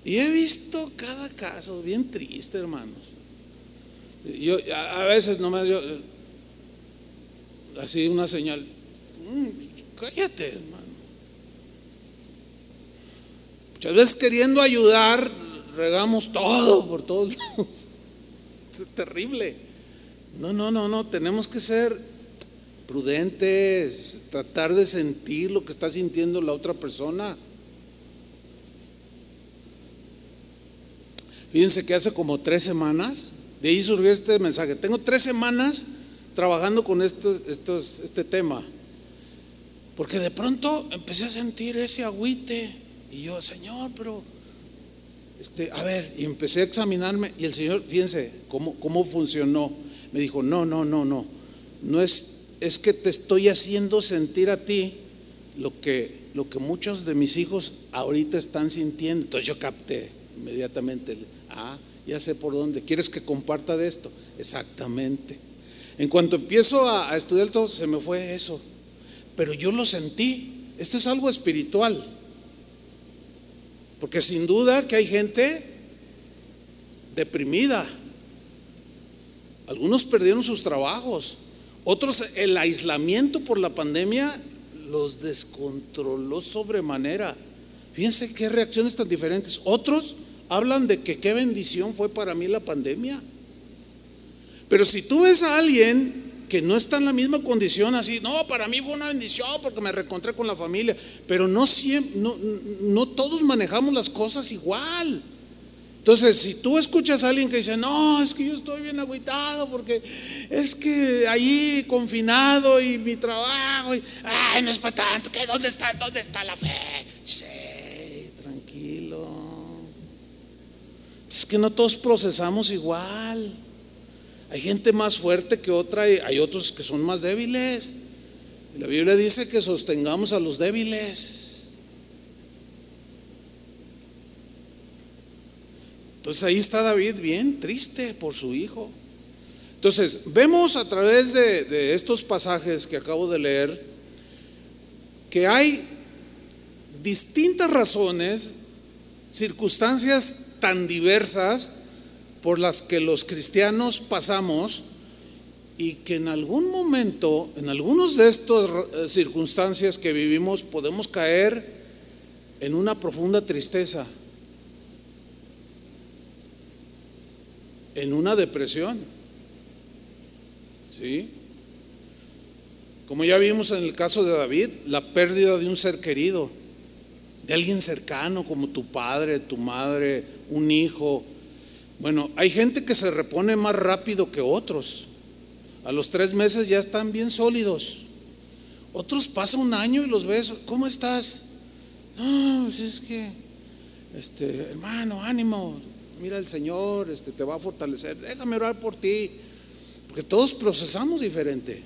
Y he visto cada caso bien triste, hermanos. Yo a veces nomás yo así una señal, mm, cállate, hermano. Muchas veces queriendo ayudar, regamos todo por todos lados. Terrible. No, no, no, no, tenemos que ser prudentes, tratar de sentir lo que está sintiendo la otra persona. Fíjense que hace como tres semanas, de ahí surgió este mensaje. Tengo tres semanas trabajando con este tema, porque de pronto empecé a sentir ese agüite y yo, Señor, pero, este, a ver, y empecé a examinarme y el Señor, fíjense cómo, cómo funcionó. Me dijo, no, no, no, no, no es, es que te estoy haciendo sentir a ti lo que, lo que muchos de mis hijos ahorita están sintiendo. Entonces yo capté inmediatamente, ah, ya sé por dónde, ¿quieres que comparta de esto? Exactamente. En cuanto empiezo a, a estudiar todo, se me fue eso. Pero yo lo sentí. Esto es algo espiritual. Porque sin duda que hay gente deprimida. Algunos perdieron sus trabajos. Otros el aislamiento por la pandemia los descontroló sobremanera. Fíjense qué reacciones tan diferentes. Otros hablan de que qué bendición fue para mí la pandemia. Pero si tú ves a alguien que no está en la misma condición así, no, para mí fue una bendición porque me reencontré con la familia, pero no siempre, no, no todos manejamos las cosas igual. Entonces, si tú escuchas a alguien que dice, no, es que yo estoy bien agüitado porque es que ahí confinado y mi trabajo, y, ay, no es para tanto, ¿qué? ¿Dónde está, dónde está la fe? Sí, tranquilo. Es que no todos procesamos igual. Hay gente más fuerte que otra y hay otros que son más débiles. La Biblia dice que sostengamos a los débiles. Entonces ahí está David bien triste por su hijo. Entonces, vemos a través de, de, estos pasajes que acabo de leer que hay distintas razones, circunstancias tan diversas por las que los cristianos pasamos y que en algún momento, en algunas de estas circunstancias que vivimos, podemos caer en una profunda tristeza, en una depresión. ¿Sí? Como ya vimos en el caso de David, la pérdida de un ser querido, de alguien cercano como tu padre, tu madre, un hijo, bueno, hay gente que se repone más rápido que otros. A los tres meses ya están bien sólidos. Otros pasa un año y los ves, ¿cómo estás? No, pues es que, este, hermano, ánimo, mira el Señor, este, te va a fortalecer, déjame orar por ti, porque todos procesamos diferente.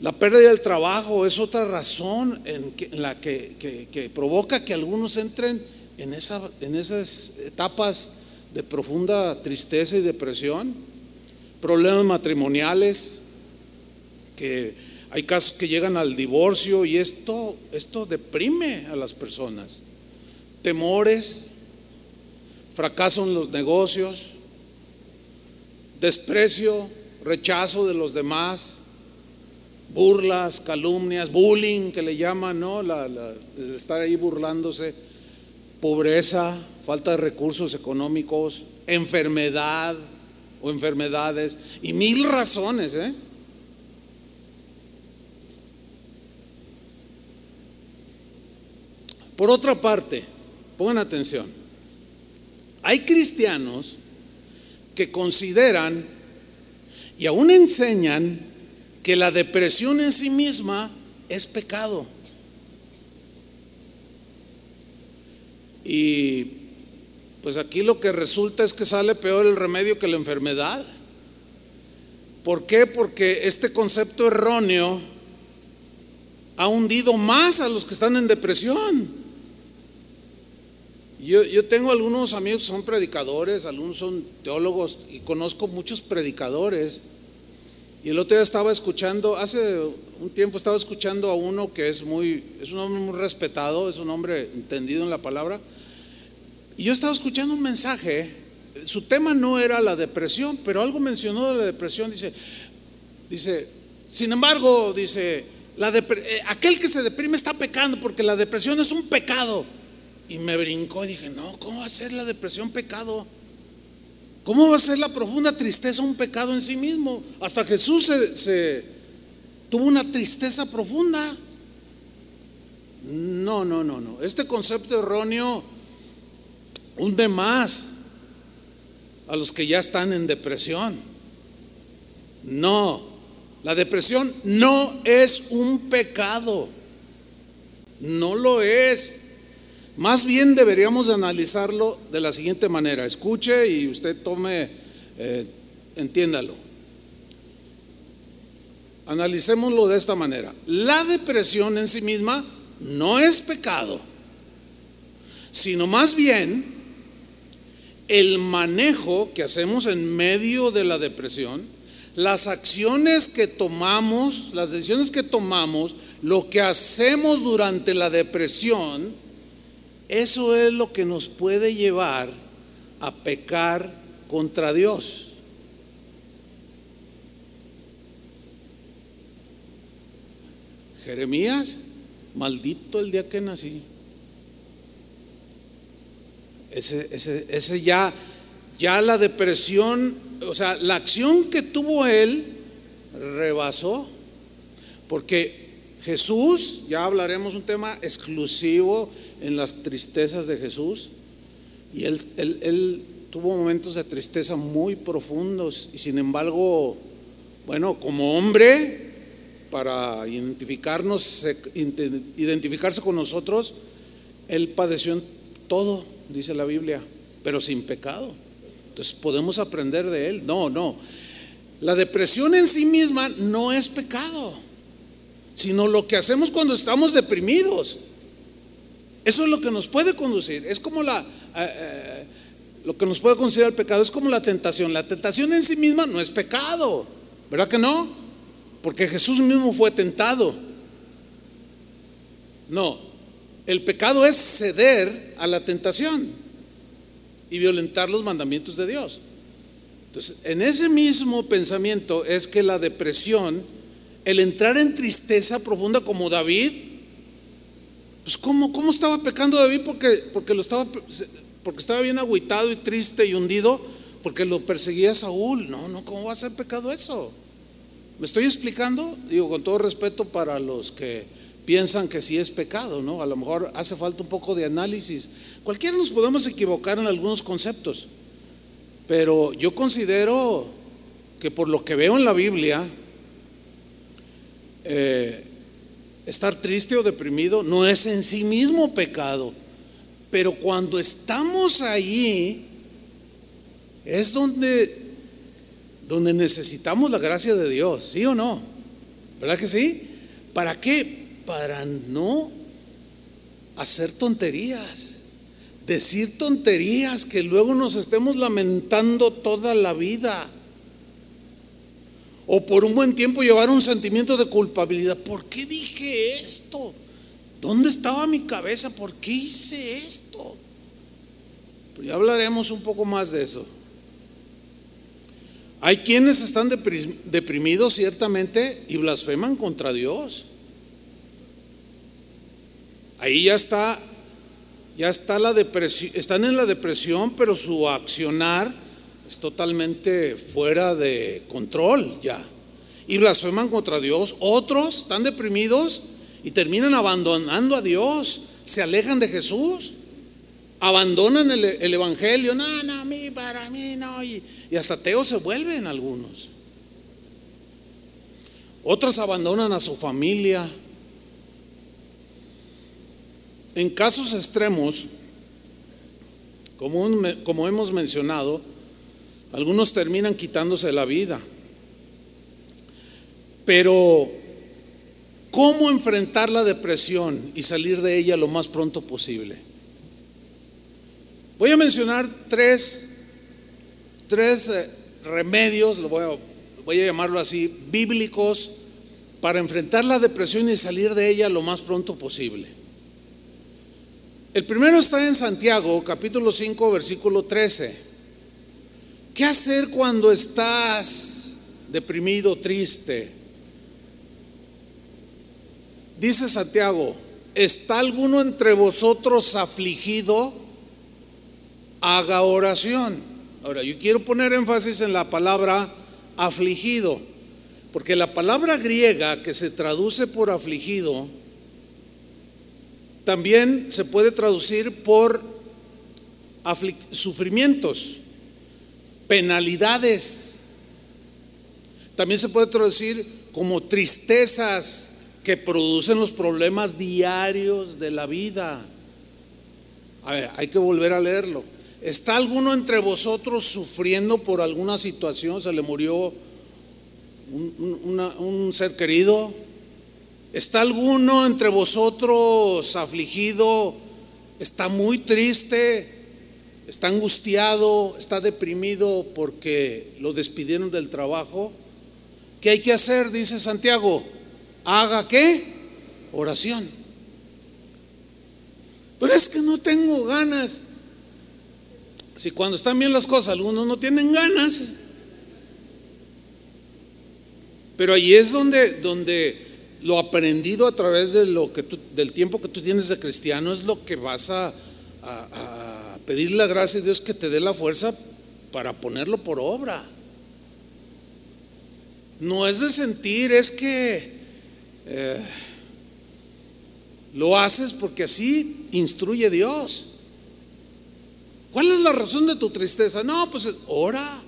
La pérdida del trabajo es otra razón en, la que, provoca que algunos entren en esas etapas de profunda tristeza y depresión, problemas matrimoniales, que hay casos que llegan al divorcio y esto, esto deprime a las personas. Temores, fracaso en los negocios, desprecio, rechazo de los demás, burlas, calumnias, bullying que le llaman, ¿no? La, estar ahí burlándose, pobreza, falta de recursos económicos, enfermedad o enfermedades y mil razones, ¿eh? Por otra parte, pongan atención, hay cristianos que consideran y aún enseñan que la depresión en sí misma es pecado. Y pues aquí lo que resulta es que sale peor el remedio que la enfermedad. ¿Por qué? Porque este concepto erróneo ha hundido más a los que están en depresión. Yo, tengo algunos amigos que son predicadores, algunos son teólogos y conozco muchos predicadores. Y el otro día estaba escuchando, hace un tiempo estaba escuchando a uno que es muy, es un hombre muy respetado, es un hombre entendido en la palabra. Y yo estaba escuchando un mensaje, su tema no era la depresión, pero algo mencionó de la depresión, dice, dice, sin embargo, dice, eh, aquel que se deprime está pecando porque la depresión es un pecado. Y me brincó y dije, no, ¿cómo va a ser la depresión pecado? ¿Cómo va a ser la profunda tristeza un pecado en sí mismo? Hasta Jesús se, tuvo una tristeza profunda. No, no, no, no. Este concepto erróneo hunde más a los que ya están en depresión. No, la depresión no es un pecado. No lo es. Más bien deberíamos analizarlo de la siguiente manera. Escuche y usted tome, eh, entiéndalo. Analicémoslo de esta manera. La depresión en sí misma no es pecado, sino más bien el manejo que hacemos en medio de la depresión, las acciones que tomamos, las decisiones que tomamos, lo que hacemos durante la depresión, eso es lo que nos puede llevar a pecar contra Dios. Jeremías, maldito el día que nací. Ese, ese, ya, ya la depresión, o sea, la acción que tuvo él rebasó, porque Jesús, ya hablaremos un tema exclusivo en las tristezas de Jesús y él, él, tuvo momentos de tristeza muy profundos y sin embargo, bueno, como hombre, para identificarnos, identificarse con nosotros, él padeció todo, dice la Biblia, pero sin pecado. Entonces podemos aprender de él. No, no. La depresión en sí misma no es pecado, sino lo que hacemos cuando estamos deprimidos. Eso es lo que nos puede conducir. Es como la... Eh, eh, lo que nos puede conducir al pecado es como la tentación. La tentación en sí misma no es pecado. ¿Verdad que no? Porque Jesús mismo fue tentado. No. El pecado es ceder a la tentación y violentar los mandamientos de Dios. Entonces, en ese mismo pensamiento es que la depresión, el entrar en tristeza profunda como David, pues ¿cómo, cómo estaba pecando David? Porque, porque, lo estaba, porque estaba bien agüitado y triste y hundido, porque lo perseguía Saúl. No, no, ¿cómo va a ser pecado eso? ¿Me estoy explicando? Digo, con todo respeto para los que piensan que sí es pecado, ¿no? A lo mejor hace falta un poco de análisis. Cualquiera nos podemos equivocar en algunos conceptos, pero yo considero que por lo que veo en la Biblia, eh, Estar triste o deprimido no es en sí mismo pecado, pero cuando estamos allí es donde donde necesitamos la gracia de Dios, ¿sí o no? ¿Verdad que sí? ¿Para qué? Para no hacer tonterías, decir tonterías que luego nos estemos lamentando toda la vida. O por un buen tiempo llevar un sentimiento de culpabilidad. ¿Por qué dije esto? ¿Dónde estaba mi cabeza? ¿Por qué hice esto? Pero ya hablaremos un poco más de eso. Hay quienes están deprimidos ciertamente y blasfeman contra Dios. Ahí ya está, ya está la depresión, están en la depresión, pero su accionar es totalmente fuera de control ya. Y blasfeman contra Dios. Otros están deprimidos y terminan abandonando a Dios, se alejan de Jesús, abandonan el, Evangelio. No, no, a mí, para mí, no. Y, y hasta ateos se vuelven algunos. Otros abandonan a su familia. En casos extremos, como, hemos mencionado, algunos terminan quitándose la vida. Pero, ¿cómo enfrentar la depresión y salir de ella lo más pronto posible? Voy a mencionar tres tres eh, remedios, lo voy a, voy a llamarlo así, bíblicos para enfrentar la depresión y salir de ella lo más pronto posible. El primero está en Santiago, capítulo 5, versículo 13. ¿Qué hacer cuando estás deprimido, triste? Dice Santiago, ¿está alguno entre vosotros afligido? Haga oración. Ahora, yo quiero poner énfasis en la palabra afligido, porque la palabra griega que se traduce por afligido también se puede traducir por sufrimientos, penalidades. También se puede traducir como tristezas que producen los problemas diarios de la vida. A ver, hay que volver a leerlo. ¿Está alguno entre vosotros sufriendo por alguna situación? ¿Se le murió un, ser querido? ¿Está alguno entre vosotros afligido? ¿Está muy triste? ¿Está angustiado? ¿Está deprimido porque lo despidieron del trabajo? ¿Qué hay que hacer? Dice Santiago. ¿Haga qué? Oración. Pero es que no tengo ganas. Si cuando están bien las cosas algunos no tienen ganas, pero ahí es donde, donde lo aprendido a través de lo que del tiempo que tú tienes de cristiano es lo que vas a, pedir la gracia de Dios que te dé la fuerza para ponerlo por obra. No es de sentir, es que eh, lo haces porque así instruye Dios. ¿Cuál es la razón de tu tristeza? No, pues ora.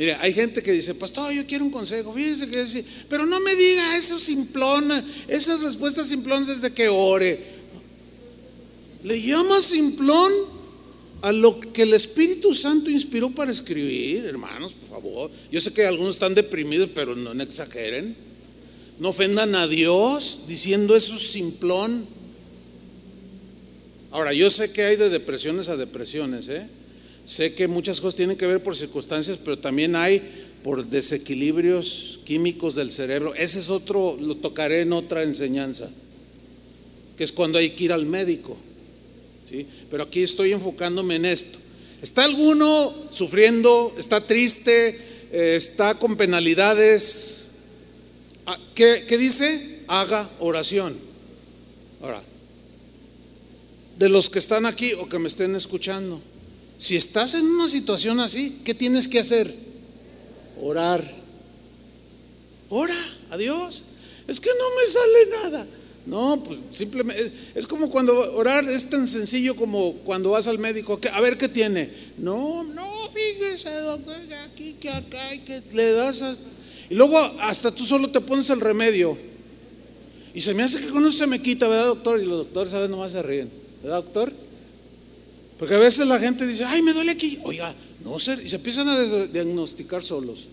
Mire, hay gente que dice, pastor, yo quiero un consejo. Fíjense que dice, pero no me diga eso simplón, esas respuestas simplones desde que ore. Le llama simplón a lo que el Espíritu Santo inspiró para escribir, hermanos, por favor. Yo sé que algunos están deprimidos, pero no exageren. No ofendan a Dios diciendo eso simplón. Ahora, yo sé que hay de depresiones a depresiones, ¿eh? Sé que muchas cosas tienen que ver por circunstancias, pero también hay por desequilibrios químicos del cerebro. Ese es otro, lo tocaré en otra enseñanza, que es cuando hay que ir al médico. ¿sí? Pero aquí estoy enfocándome en esto. ¿Está alguno sufriendo? ¿Está triste? Eh, ¿Está con penalidades? Ah, ¿Qué, qué dice? Haga oración. Ahora, de los que están aquí o que me estén escuchando. Si estás en una situación así, ¿qué tienes que hacer? Orar. Ora a Dios. Es que no me sale nada. No, pues simplemente es como cuando orar es tan sencillo como cuando vas al médico, a ver qué tiene. No, no, fíjese, doctor, aquí, que acá, que le das. y luego hasta tú solo te pones el remedio. Y se me hace que con eso se me quita, ¿verdad, doctor? Y los doctores a veces nomás se ríen, ¿verdad, doctor? Porque a veces la gente dice, ay, me duele aquí. Oiga, no sé, y se empiezan a diagnosticar solos.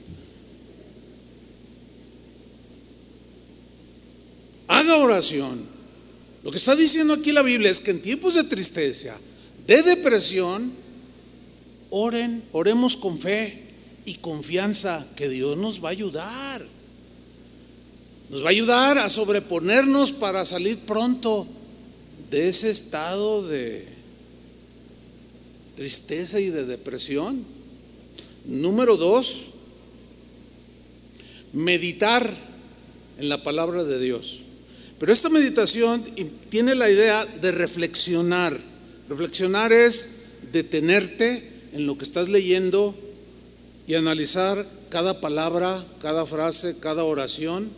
Haga oración. Lo que está diciendo aquí la Biblia es que en tiempos de tristeza, de depresión, oren, oremos con fe y confianza que Dios nos va a ayudar. Nos va a ayudar a sobreponernos para salir pronto de ese estado de tristeza y de depresión. Número dos, meditar en la palabra de Dios. Pero esta meditación tiene la idea de reflexionar. Reflexionar es detenerte en lo que estás leyendo y analizar cada palabra, cada frase, cada oración.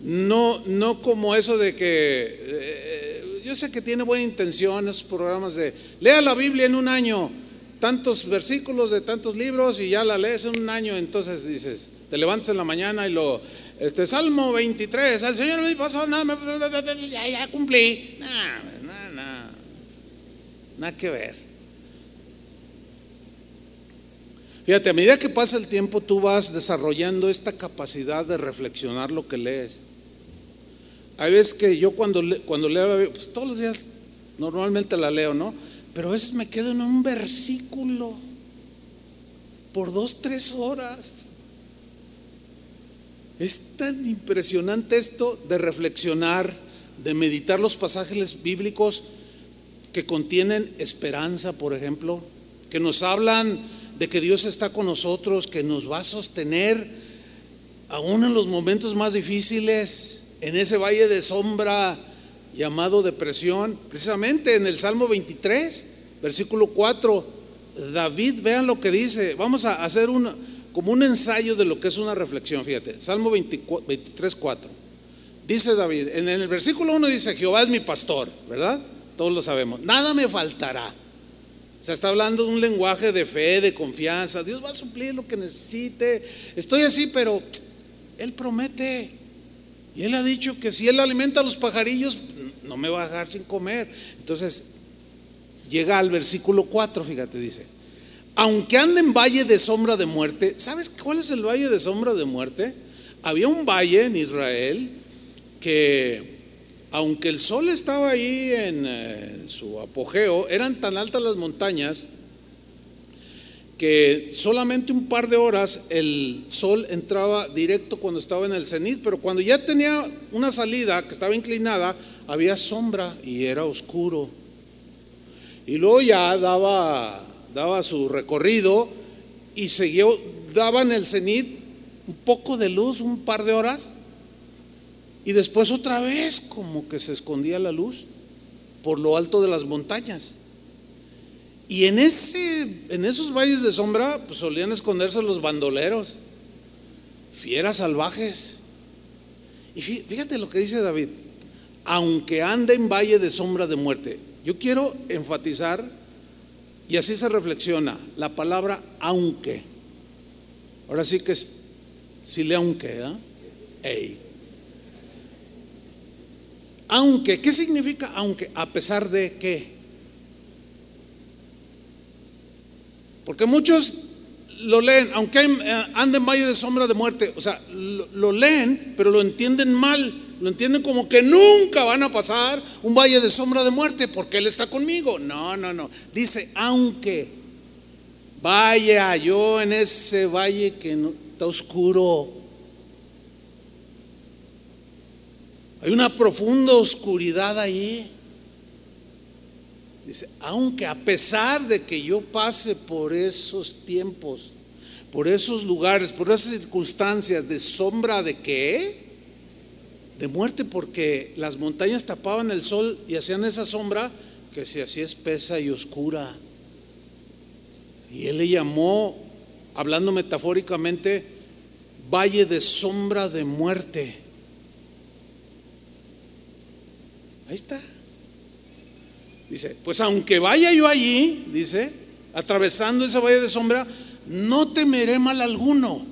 No, no como eso de que, eh, yo sé que tiene buena intención esos programas de, lea la Biblia en un año, tantos versículos de tantos libros y ya la lees en un año, entonces dices, te levantas en la mañana y lo, este Salmo 23, al Señor me pasó nada, ya, ya cumplí. Nada, nada, nada que ver. Fíjate, a medida que pasa el tiempo, tú vas desarrollando esta capacidad de reflexionar lo que lees. Hay veces que yo cuando, cuando leo, pues todos los días normalmente la leo, ¿no? Pero a veces me quedo en un versículo por dos, tres horas. Es tan impresionante esto de reflexionar, de meditar los pasajes bíblicos que contienen esperanza, por ejemplo, que nos hablan de que Dios está con nosotros, que nos va a sostener aún en los momentos más difíciles, en ese valle de sombra llamado depresión. Precisamente en el Salmo 23, versículo 4, David, vean lo que dice, vamos a hacer como un ensayo de lo que es una reflexión, fíjate, Salmo 23, 4. Dice David, en el versículo 1 dice, Jehová es mi pastor, ¿verdad? Todos lo sabemos, nada me faltará. O sea, está hablando de un lenguaje de fe, de confianza. Dios va a suplir lo que necesite. Estoy así, pero Él promete. Y Él ha dicho que si Él alimenta a los pajarillos, no me va a dejar sin comer. Entonces, llega al versículo 4, fíjate, dice, aunque ande en valle de sombra de muerte, ¿sabes cuál es el valle de sombra de muerte? Había un valle en Israel que, aunque el sol estaba ahí en eh, su apogeo, eran tan altas las montañas que solamente un par de horas el sol entraba directo cuando estaba en el cenit, pero cuando ya tenía una salida que estaba inclinada, había sombra y era oscuro. Y luego ya daba daba su recorrido y siguió, daba en el cenit un poco de luz, un par de horas, y después otra vez como que se escondía la luz por lo alto de las montañas. Y en, ese, en esos valles de sombra pues, solían esconderse los bandoleros, fieras salvajes. Y fíjate lo que dice David, aunque ande en valle de sombra de muerte, yo quiero enfatizar y así se reflexiona la palabra aunque. Ahora sí que es, si le aunque, ¿eh? Aunque, ¿qué significa aunque? A pesar de qué. Porque muchos lo leen, aunque eh, anden en valle de sombra de muerte, o sea, lo leen, pero lo entienden mal. Lo entienden como que nunca van a pasar un valle de sombra de muerte porque Él está conmigo. No, no, no. Dice, aunque vaya yo en ese valle que está oscuro. Hay una profunda oscuridad ahí. Dice, aunque a pesar de que yo pase por esos tiempos, por esos lugares, por esas circunstancias de sombra de qué? de muerte porque las montañas tapaban el sol y hacían esa sombra que se hacía espesa y oscura. Y él le llamó, hablando metafóricamente, valle de sombra de muerte. Ahí está. Dice, pues aunque vaya yo allí, dice, atravesando ese valle de sombra, no temeré mal alguno.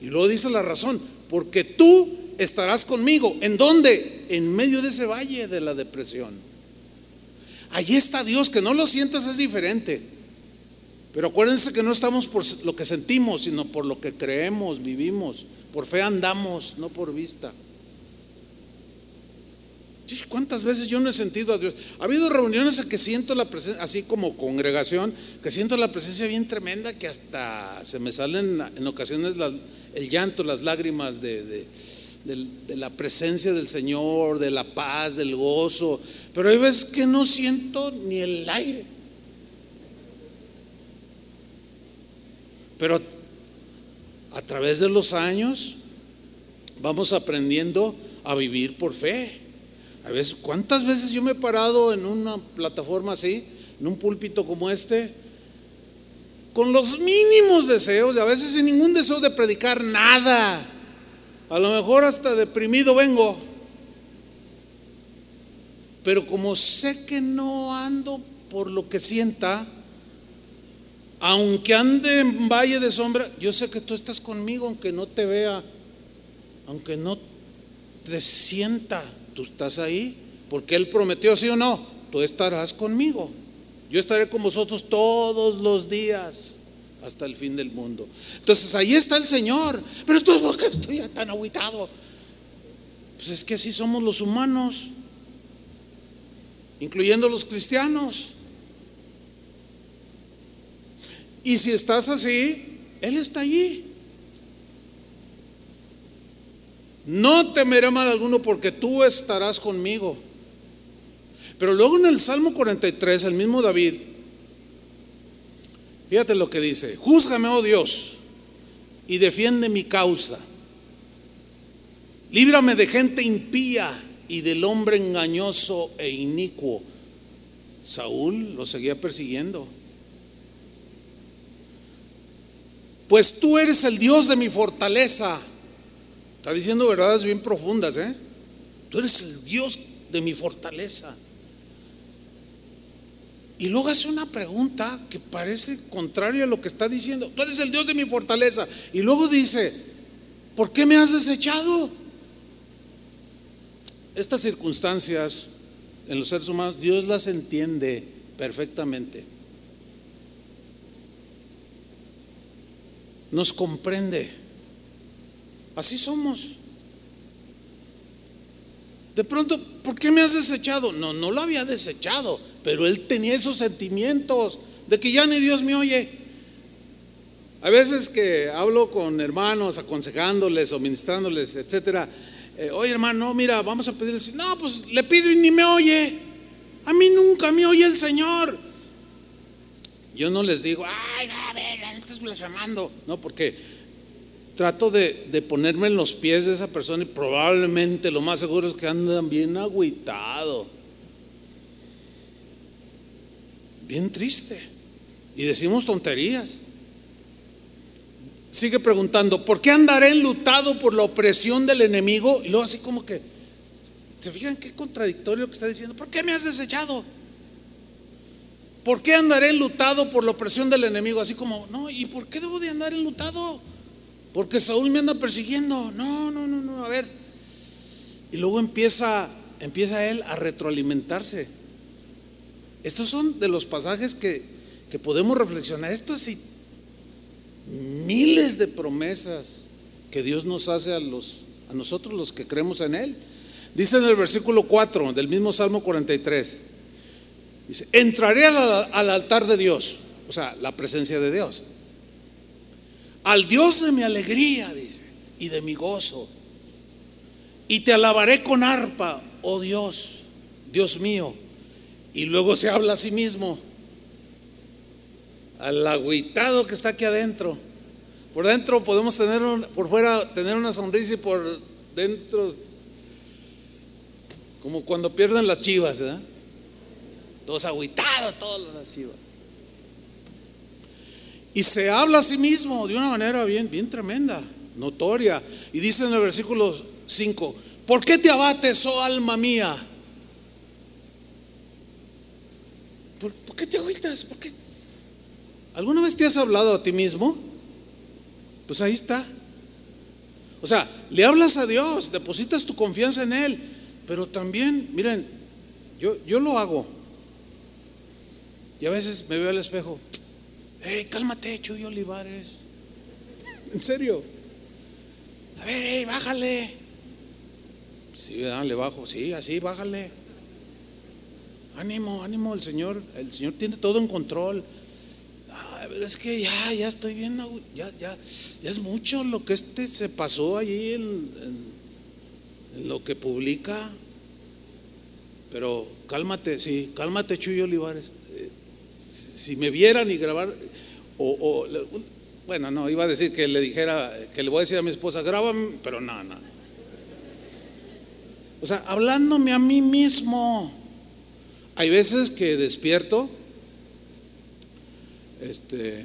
Y luego dice la razón, porque tú estarás conmigo. ¿En dónde? En medio de ese valle de la depresión. Allí está Dios, que no lo sientas es diferente. Pero acuérdense que no estamos por lo que sentimos, sino por lo que creemos, vivimos. Por fe andamos, no por vista. ¿Cuántas veces yo no he sentido a Dios? Ha habido reuniones en que siento la presencia, así como congregación, que siento la presencia bien tremenda que hasta se me salen en ocasiones el llanto, las lágrimas de, la presencia del Señor, de la paz, del gozo. Pero hay veces que no siento ni el aire. Pero a través de los años vamos aprendiendo a vivir por fe. A veces, ¿cuántas veces yo me he parado en una plataforma así, en un púlpito como este, con los mínimos deseos, y a veces sin ningún deseo de predicar nada? A lo mejor hasta deprimido vengo. Pero como sé que no ando por lo que sienta, aunque ande en valle de sombra, yo sé que tú estás conmigo, aunque no te vea, aunque no te sienta tú estás ahí, porque Él prometió, sí o no, tú estarás conmigo. Yo estaré con vosotros todos los días hasta el fin del mundo. Entonces ahí está el Señor. Pero todo que estoy tan aguitado. Pues es que así somos los humanos, incluyendo los cristianos. Y si estás así, Él está allí. No temeré mal alguno porque tú estarás conmigo. Pero luego en el Salmo 43, el mismo David, fíjate lo que dice, júzgame, oh Dios, y defiende mi causa. Líbrame de gente impía y del hombre engañoso e inicuo. Saúl lo seguía persiguiendo. Pues tú eres el Dios de mi fortaleza Está diciendo verdades bien profundas, ¿eh? Tú eres el Dios de mi fortaleza. Y luego hace una pregunta que parece contraria a lo que está diciendo. Tú eres el Dios de mi fortaleza. Y luego dice, ¿por qué me has desechado? Estas circunstancias en los seres humanos, Dios las entiende perfectamente. Nos comprende. Así somos. De pronto, ¿por qué me has desechado? No, no lo había desechado, pero él tenía esos sentimientos de que ya ni Dios me oye. A veces que hablo con hermanos aconsejándoles o ministrándoles, etcétera. Eh, oye, hermano, mira, vamos a pedirle. No, pues le pido y ni me oye. A mí nunca me oye el Señor. Yo no les digo, ay, no, a ver, estás blasfemando. No, porque trato de, ponerme en los pies de esa persona y probablemente lo más seguro es que andan bien agüitado, bien triste. Y decimos tonterías. Sigue preguntando, ¿por qué andaré enlutado por la opresión del enemigo? Y luego así como que, ¿se fijan qué contradictorio que está diciendo? ¿Por qué me has desechado? ¿Por qué andaré enlutado por la opresión del enemigo? Así como, no, ¿y por qué debo de andar enlutado? Porque Saúl me anda persiguiendo. No, no, no, no, a ver. Y luego empieza, empieza él a retroalimentarse. Estos son de los pasajes que, que podemos reflexionar. Esto es miles de promesas que Dios nos hace a, los, a nosotros los que creemos en Él. Dice en el versículo 4 del mismo Salmo 43. Dice, entraré al altar de Dios, o sea, la presencia de Dios al Dios de mi alegría, dice, y de mi gozo. Y te alabaré con arpa, oh Dios, Dios mío. Y luego se habla a sí mismo, al agüitado que está aquí adentro. Por dentro podemos tener, por fuera tener una sonrisa y por dentro, como cuando pierden las chivas, ¿verdad? Todos agüitados, todas las chivas. Y se habla a sí mismo de una manera bien, bien tremenda, notoria. Y dice en el versículo 5, ¿por qué te abates, oh alma mía? ¿Por, qué te agüitas? ¿Por qué? ¿Alguna vez te has hablado a ti mismo? Pues ahí está. O sea, le hablas a Dios, depositas tu confianza en Él, pero también, miren, yo, yo lo hago. Y a veces me veo al espejo, hey, cálmate, Chuy Olivares. En serio. A ver, hey, bájale. Sí, le bajo, sí, así, bájale. Ánimo, ánimo, el Señor, el Señor tiene todo en control. es que ya, ya estoy viendo, ya, ya, ya es mucho lo que este se pasó allí en, lo que publica. Pero cálmate, sí, cálmate, Chuy Olivares. Eh, si me vieran y grabar, o, bueno, no, iba a decir que le dijera, que le voy a decir a mi esposa, grábame, pero no, no. O sea, hablándome a mí mismo. Hay veces que despierto, este,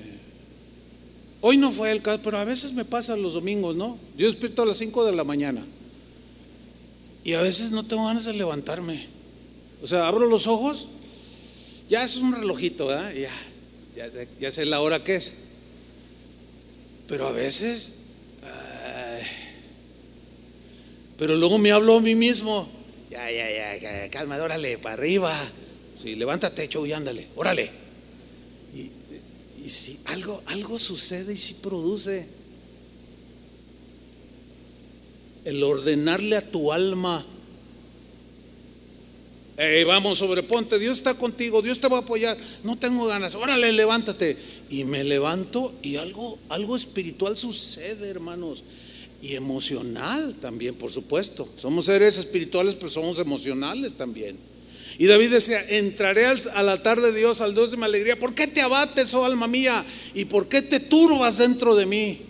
hoy no fue el caso, pero a veces me pasa los domingos, ¿no? Yo despierto a las 5 de la mañana y a veces no tengo ganas de levantarme. O sea, abro los ojos, ya es un relojito, ¿verdad? Ya, ya, sé, la hora que es. Pero a veces, pero luego me hablo a mí mismo. Ya, ya, ya, calma, órale, para arriba. Sí, levántate, y ándale, órale. Y, si algo, algo sucede y si produce. El ordenarle a tu alma. Vamos, sobreponte, Dios está contigo, Dios te va a apoyar. No tengo ganas, órale, levántate. Y me levanto y algo, algo espiritual sucede, hermanos. Y emocional también, por supuesto. Somos seres espirituales, pero somos emocionales también. Y David decía, entraré al, altar de Dios, al Dios de mi alegría. ¿Por qué te abates, oh alma mía? ¿Y por qué te turbas dentro de mí?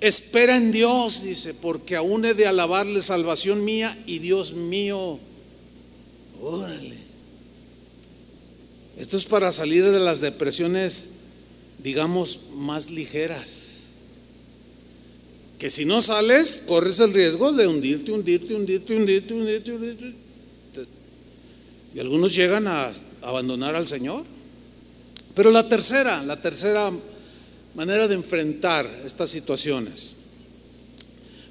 Espera en Dios, dice, porque aún he de alabarle salvación mía y Dios mío. Órale. Esto es para salir de las depresiones, digamos, más ligeras. Que si no sales, corres el riesgo de hundirte, hundirte, hundirte, hundirte, hundirte, hundirte. Y algunos llegan a abandonar al Señor. Pero la tercera, la tercera manera de enfrentar estas situaciones.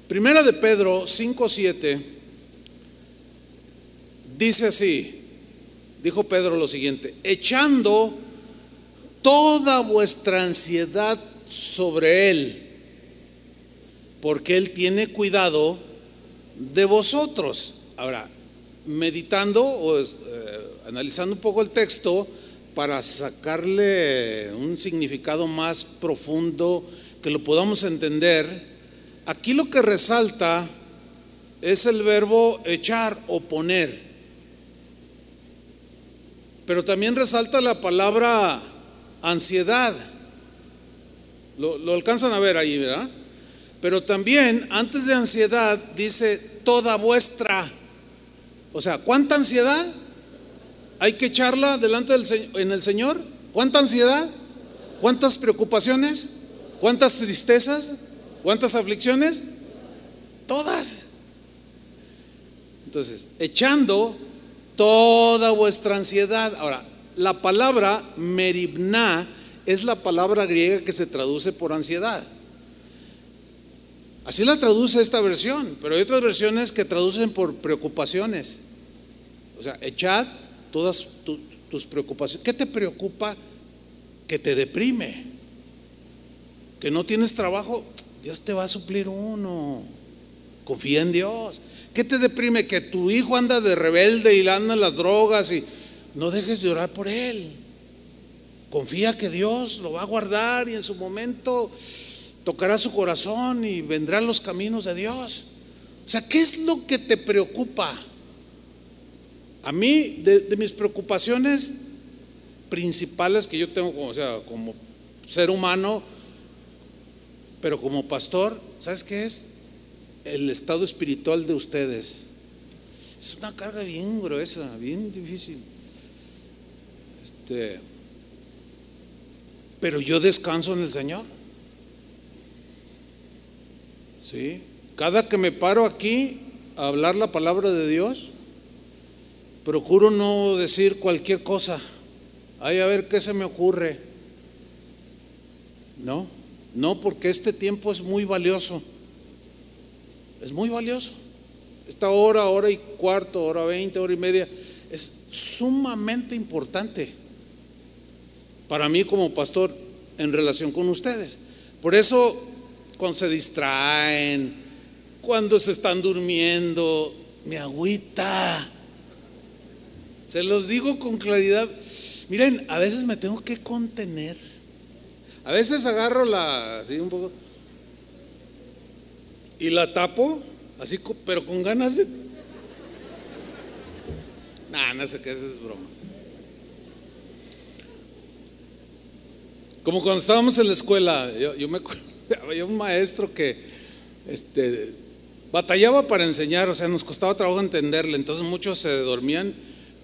Primera de Pedro 5:7 dice así, dijo Pedro lo siguiente, echando toda vuestra ansiedad sobre él, porque él tiene cuidado de vosotros. Ahora, meditando o eh, analizando un poco el texto para sacarle un significado más profundo que lo podamos entender, aquí lo que resalta es el verbo echar o poner. Pero también resalta la palabra ansiedad. Lo, alcanzan a ver ahí, ¿verdad? Pero también antes de ansiedad dice toda vuestra o sea, ¿cuánta ansiedad hay que echarla delante del en el Señor? ¿Cuánta ansiedad? ¿Cuántas preocupaciones? ¿Cuántas tristezas? ¿Cuántas aflicciones? Todas. Entonces, echando toda vuestra ansiedad. Ahora, la palabra meribná es la palabra griega que se traduce por ansiedad. Así la traduce esta versión, pero hay otras versiones que traducen por preocupaciones. O sea, echad todas tus preocupaciones. ¿Qué te preocupa que te deprime? Que no tienes trabajo, Dios te va a suplir uno. Confía en Dios. ¿Qué te deprime? Que tu hijo anda de rebelde y anda en las drogas y no dejes de orar por él. Confía que Dios lo va a guardar y en su momento tocará su corazón y vendrán los caminos de Dios. O sea, ¿qué es lo que te preocupa? A mí, de, mis preocupaciones principales que yo tengo, o sea, como ser humano, pero como pastor, ¿sabes qué es? El estado espiritual de ustedes. Es una carga bien gruesa, bien difícil. Este, pero yo descanso en el Señor. ¿Sí? Cada que me paro aquí a hablar la palabra de Dios, procuro no decir cualquier cosa. Ay, a ver qué se me ocurre. No, no, porque este tiempo es muy valioso. Es muy valioso. Esta hora, hora y cuarto, hora veinte, hora y media, es sumamente importante para mí como pastor en relación con ustedes. Por eso, cuando se distraen, cuando se están durmiendo, me agüita. Se los digo con claridad. Miren, a veces me tengo que contener. A veces agarro la, así un poco, y la tapo, así, pero con ganas de... Nah, no sé qué, eso es broma. Como cuando estábamos en la escuela, yo, me acuerdo, había un maestro que este, batallaba para enseñar, o sea, nos costaba trabajo entenderle, entonces muchos se dormían,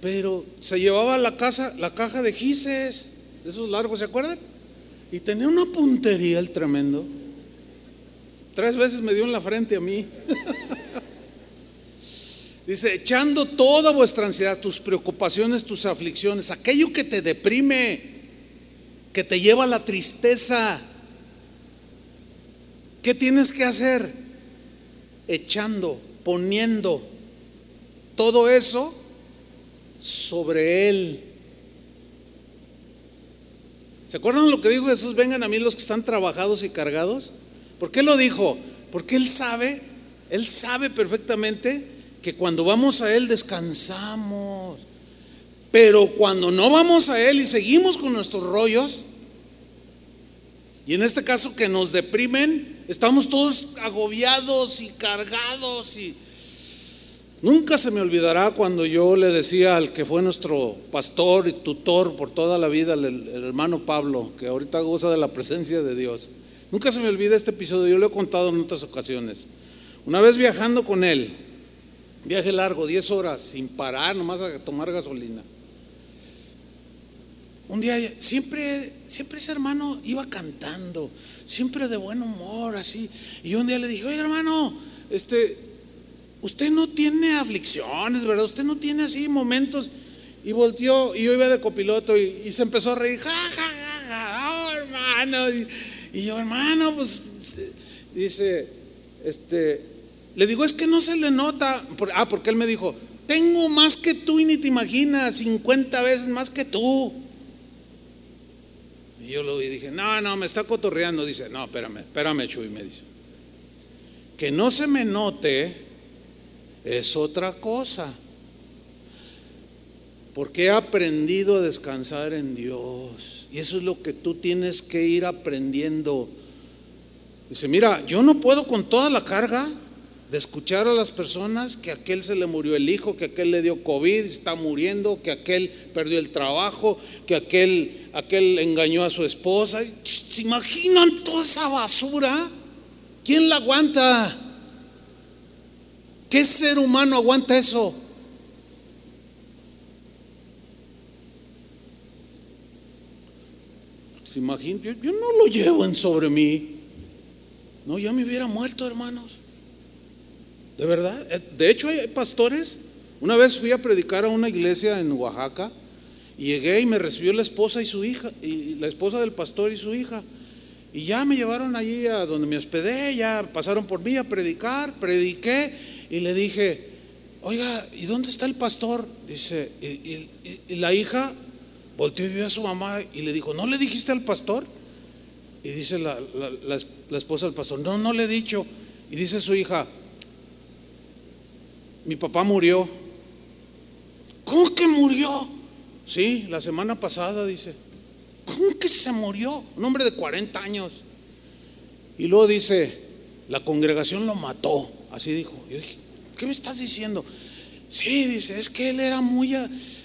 pero se llevaba la casa, la caja de gises, de esos largos, ¿se acuerdan? Y tenía una puntería el tremendo. Tres veces me dio en la frente a mí. Dice, echando toda vuestra ansiedad, tus preocupaciones, tus aflicciones, aquello que te deprime, que te lleva a la tristeza. ¿Qué tienes que hacer? Echando, poniendo todo eso sobre Él. ¿Se acuerdan lo que dijo Jesús? Vengan a mí los que están trabajados y cargados. ¿Por qué lo dijo? Porque Él sabe, Él sabe perfectamente que cuando vamos a Él descansamos. Pero cuando no vamos a Él y seguimos con nuestros rollos, y en este caso que nos deprimen, estamos todos agobiados y cargados y nunca se me olvidará cuando yo le decía al que fue nuestro pastor y tutor por toda la vida, el, hermano Pablo, que ahorita goza de la presencia de Dios. Nunca se me olvida este episodio, yo lo he contado en otras ocasiones. Una vez viajando con él, viaje largo, 10 horas, sin parar, nomás a tomar gasolina un día siempre, siempre ese hermano iba cantando, siempre de buen humor, así. Y un día le dije, oye hermano, este, usted no tiene aflicciones, ¿verdad? Usted no tiene así momentos. Y volteó, y yo iba de copiloto y, se empezó a reír, ja, ja, ja, ja, oh, hermano. Yo, hermano, pues, dice, este, le digo, es que no se le nota. ah, porque él me dijo, tengo más que tú y ni te imaginas, 50 veces más que tú. Y yo lo vi y dije, no, no, me está cotorreando. Dice, no, espérame, espérame, Chuy, me dice. Que no se me note es otra cosa. Porque he aprendido a descansar en Dios. Y eso es lo que tú tienes que ir aprendiendo. Dice, mira, yo no puedo con toda la carga de escuchar a las personas que aquel se le murió el hijo, que aquel le dio COVID, está muriendo, que aquel perdió el trabajo, que aquel, aquel engañó a su esposa. ¿Se imaginan toda esa basura? ¿Quién la aguanta? ¿Qué ser humano aguanta eso? ¿Se? Yo, yo no lo llevo en sobre mí. No, ya me hubiera muerto, hermanos. De verdad. Eh, de hecho, hay pastores. Una vez fui a predicar a una iglesia en Oaxaca y llegué y me recibió la esposa y su hija, y la esposa del pastor y su hija. Y ya me llevaron allí a donde me hospedé, ya pasaron por mí a predicar, prediqué y le dije, oiga, ¿y dónde está el pastor? Dice, y, la hija volteó y vio a su mamá y le dijo, ¿no le dijiste al pastor? Y dice la, la esposa del pastor, no, no le he dicho. Y dice su hija, mi papá murió. ¿Cómo que murió? Sí, la semana pasada dice. ¿Cómo que se murió? Un hombre de 40 años. Y luego dice, la congregación lo mató. Así dijo. Yo dije, ¿qué me estás diciendo? Sí, dice, es que él era muy,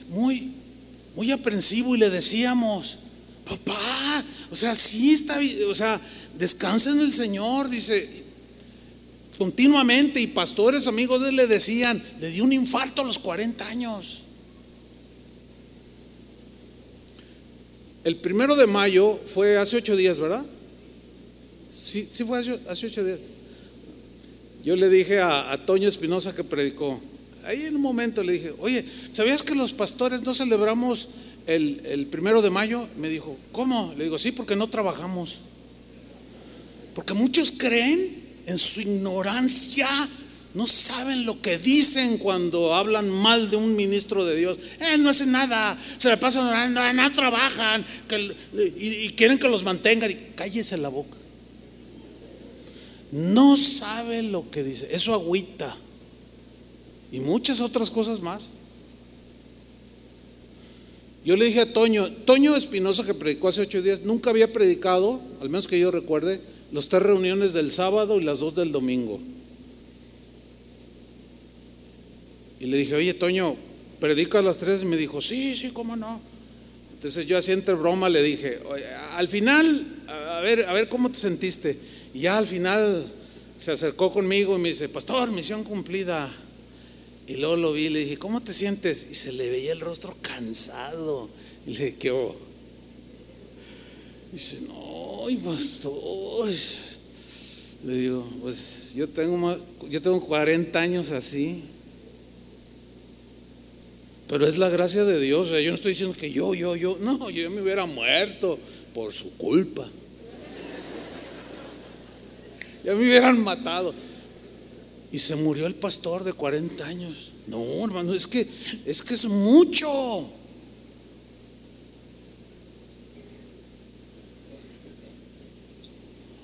muy, muy aprensivo y le decíamos, papá, o sea, sí está, o sea, descansa en el Señor, dice, continuamente y pastores amigos le decían, le dio un infarto a los 40 años. El primero de mayo fue hace ocho días, ¿verdad? Sí, sí fue hace, ocho días. Yo le dije a, Toño Espinosa que predicó, ahí en un momento le dije, oye, ¿sabías que los pastores no celebramos el, primero de mayo? Me dijo, ¿cómo? Le digo, sí, porque no trabajamos. Porque muchos creen en su ignorancia no saben lo que dicen cuando hablan mal de un ministro de Dios. Eh, no hacen nada, se le pasan orando, no trabajan y, quieren que los mantengan. Y cállese la boca. No sabe lo que dice. Eso agüita. Y muchas otras cosas más. Yo le dije a Toño, Toño Espinosa que predicó hace ocho días, nunca había predicado, al menos que yo recuerde, los tres reuniones del sábado y las dos del domingo. Y le dije, oye, Toño, ¿predicas las tres? Y me dijo, sí, sí, cómo no. Entonces yo así entre broma le dije, al final, a ver, a ver cómo te sentiste. Y ya al final se acercó conmigo y me dice, pastor, misión cumplida. Y luego lo vi y le dije, ¿cómo te sientes? Y se le veía el rostro cansado. Y le dije, ¿qué hubo? Y dice, no, pastor. Le digo, pues yo tengo, yo tengo 40 años así. Pero es la gracia de Dios. yo no estoy diciendo que yo, yo, yo. No, yo me hubiera muerto por su culpa. Ya me hubieran matado. Y se murió el pastor de 40 años. No, hermano, es que es que es mucho.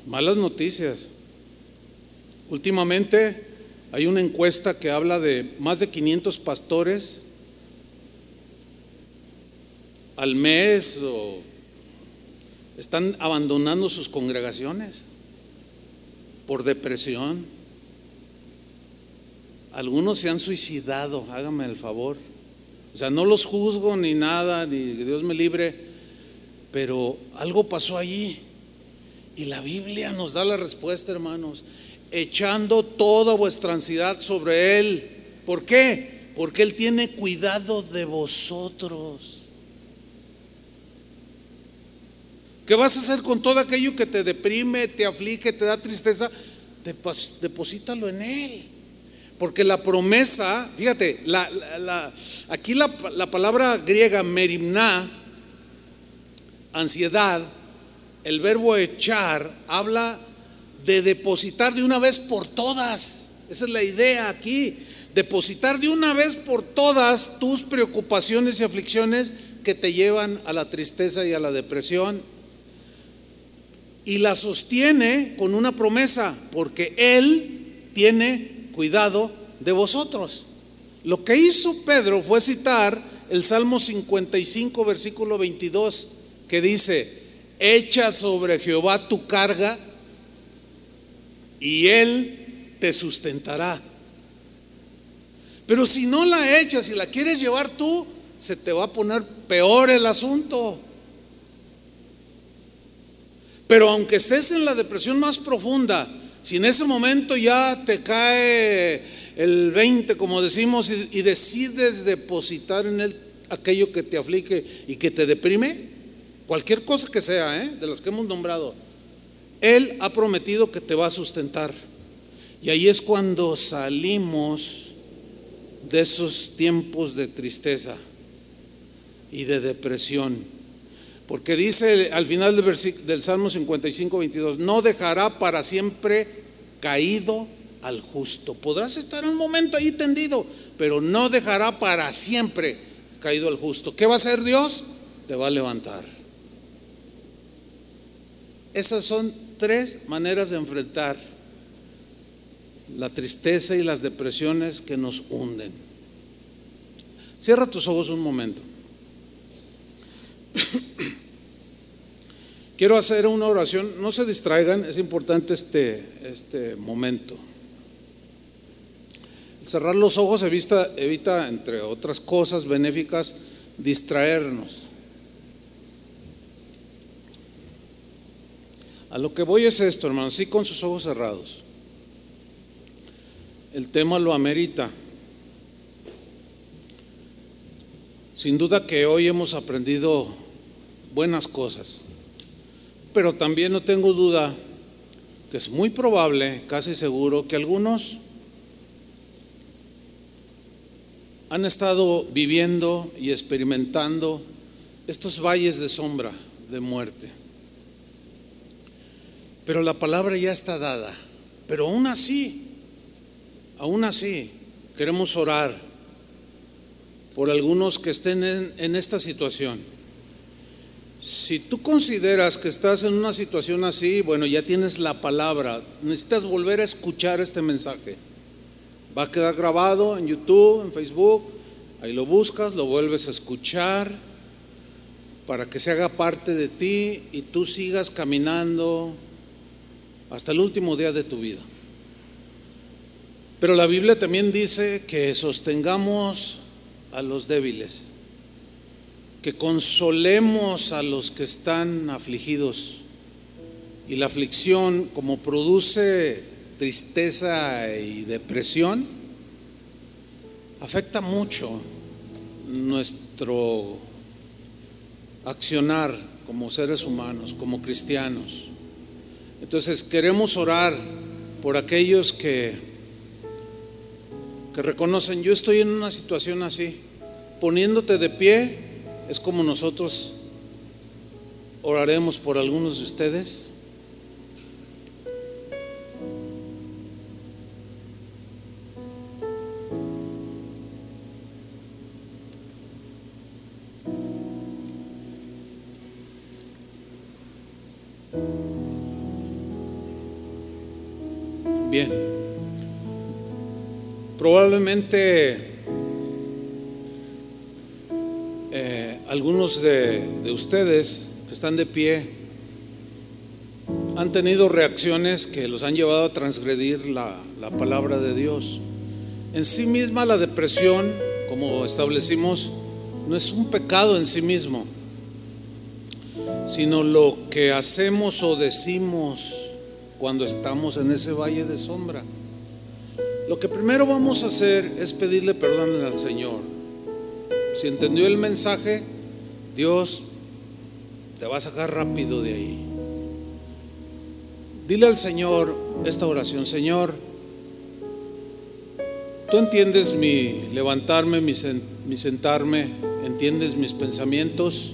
Malas noticias. Últimamente hay una encuesta que habla de más de 500 pastores al mes o están abandonando sus congregaciones por depresión. Algunos se han suicidado, hágame el favor. O sea, no los juzgo ni nada, ni Dios me libre, pero algo pasó allí. Y la Biblia nos da la respuesta, hermanos, echando toda vuestra ansiedad sobre Él. ¿Por qué? Porque Él tiene cuidado de vosotros. ¿Qué vas a hacer con todo aquello que te deprime, te aflige, te da tristeza? Deposítalo en Él. Porque la promesa, fíjate, aquí la, palabra griega merimna, ansiedad, el verbo echar, habla de depositar de una vez por todas. Esa es la idea aquí. Depositar de una vez por todas tus preocupaciones y aflicciones que te llevan a la tristeza y a la depresión y la sostiene con una promesa, porque Él tiene cuidado de vosotros. Lo que hizo Pedro fue citar el Salmo 55, versículo 22, que dice, echa sobre Jehová tu carga y Él te sustentará. Pero si no la echas y la quieres llevar tú, se te va a poner peor el asunto. Pero aunque estés en la depresión más profunda, si en ese momento ya te cae el 20, como decimos, y, decides depositar en él aquello que te aflige y que te deprime, cualquier cosa que sea, ¿eh? de las que hemos nombrado, Él ha prometido que te va a sustentar. Y ahí es cuando salimos de esos tiempos de tristeza y de depresión. Porque dice al final del, Salmo 55, 22, no dejará para siempre caído al justo. Podrás estar un momento ahí tendido, pero no dejará para siempre caído al justo. ¿Qué va a hacer Dios? Te va a levantar. Esas son tres maneras de enfrentar la tristeza y las depresiones que nos hunden. Cierra tus ojos un momento. Quiero hacer una oración, no se distraigan, es importante este, este momento. Cerrar los ojos evita, evita, entre otras cosas benéficas, distraernos. A lo que voy es esto, hermano, sí con sus ojos cerrados. El tema lo amerita. Sin duda que hoy hemos aprendido buenas cosas. Pero también no tengo duda que es muy probable, casi seguro, que algunos han estado viviendo y experimentando estos valles de sombra, de muerte. Pero la palabra ya está dada. Pero aún así, aún así, queremos orar por algunos que estén en, en esta situación. Si tú consideras que estás en una situación así, bueno, ya tienes la palabra, necesitas volver a escuchar este mensaje. Va a quedar grabado en YouTube, en Facebook, ahí lo buscas, lo vuelves a escuchar para que se haga parte de ti y tú sigas caminando hasta el último día de tu vida. Pero la Biblia también dice que sostengamos a los débiles, que consolemos a los que están afligidos. Y la aflicción, como produce tristeza y depresión, afecta mucho nuestro accionar como seres humanos, como cristianos. Entonces queremos orar por aquellos que, que reconocen, yo estoy en una situación así, poniéndote de pie, es como nosotros oraremos por algunos de ustedes. De, de ustedes que están de pie han tenido reacciones que los han llevado a transgredir la, la palabra de Dios. En sí misma la depresión, como establecimos, no es un pecado en sí mismo, sino lo que hacemos o decimos cuando estamos en ese valle de sombra. Lo que primero vamos a hacer es pedirle perdón al Señor. Si entendió el mensaje, Dios te va a sacar rápido de ahí. Dile al Señor esta oración, Señor, tú entiendes mi levantarme, mi, sentarme, entiendes mis pensamientos,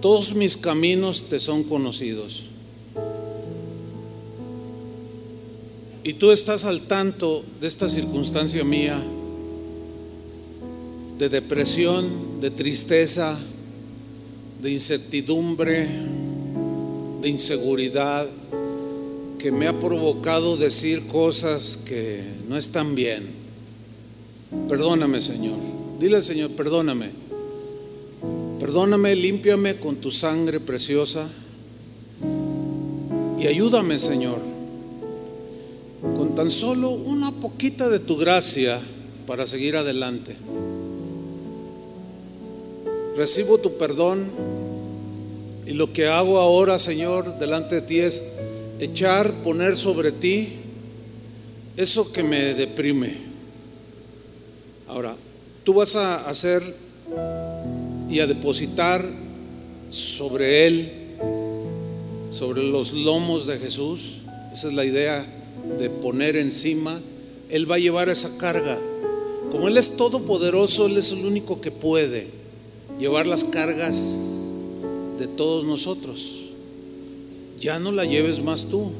todos mis caminos te son conocidos. y tú estás al tanto de esta circunstancia mía, de depresión, de tristeza, de incertidumbre, de inseguridad, que me ha provocado decir cosas que no están bien. Perdóname, Señor. Dile al Señor, perdóname. Perdóname, límpiame con tu sangre preciosa y ayúdame, Señor con tan solo una poquita de tu gracia para seguir adelante. Recibo tu perdón y lo que hago ahora, Señor, delante de ti es echar, poner sobre ti eso que me deprime. Ahora, tú vas a hacer y a depositar sobre él, sobre los lomos de Jesús. Esa es la idea de poner encima, Él va a llevar esa carga. Como Él es todopoderoso, Él es el único que puede llevar las cargas de todos nosotros. Ya no la lleves más tú.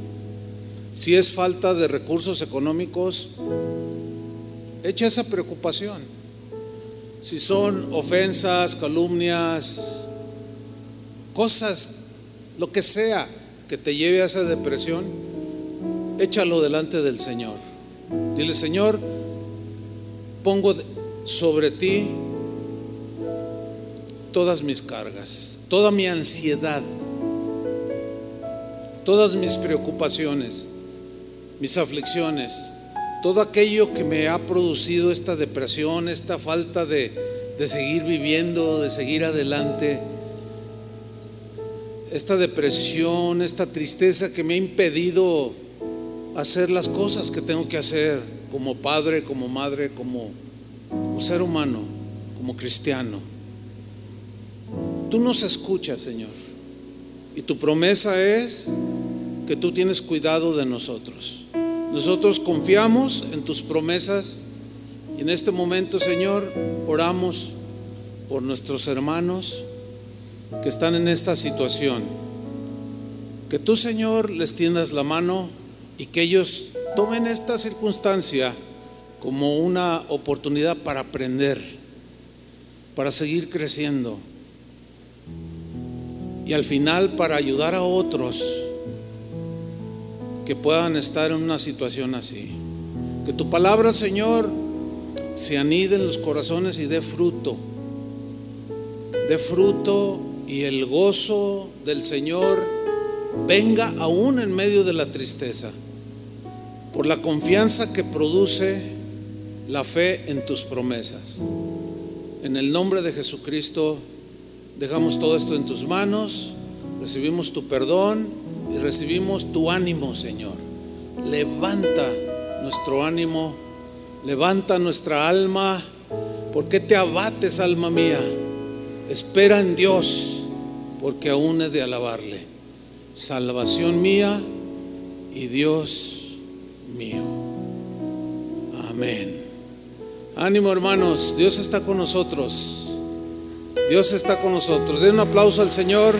Si es falta de recursos económicos, echa esa preocupación. Si son ofensas, calumnias, cosas, lo que sea que te lleve a esa depresión, échalo delante del Señor. Dile, Señor, pongo sobre ti todas mis cargas, toda mi ansiedad, todas mis preocupaciones, mis aflicciones, todo aquello que me ha producido esta depresión, esta falta de, de seguir viviendo, de seguir adelante, esta depresión, esta tristeza que me ha impedido hacer las cosas que tengo que hacer como padre, como madre, como, ser humano, como cristiano. Tú nos escuchas, Señor. Y tu promesa es que tú tienes cuidado de nosotros. Nosotros confiamos en tus promesas y en este momento, Señor, oramos por nuestros hermanos que están en esta situación. Que tú, Señor, les tiendas la mano y que ellos tomen esta circunstancia como una oportunidad para aprender, para seguir creciendo y al final para ayudar a otros que puedan estar en una situación así. Que tu palabra, Señor, se anide en los corazones y dé fruto. Dé fruto y el gozo del Señor venga aún en medio de la tristeza, por la confianza que produce la fe en tus promesas. En el nombre de Jesucristo, dejamos todo esto en tus manos, recibimos tu perdón y recibimos tu ánimo, Señor. Levanta nuestro ánimo, levanta nuestra alma. ¿Por qué te abates, alma mía? Espera en Dios, porque aún he de alabarle. Salvación mía y Dios mío. Amén. Ánimo hermanos, Dios está con nosotros. Dios está con nosotros. Den un aplauso al Señor.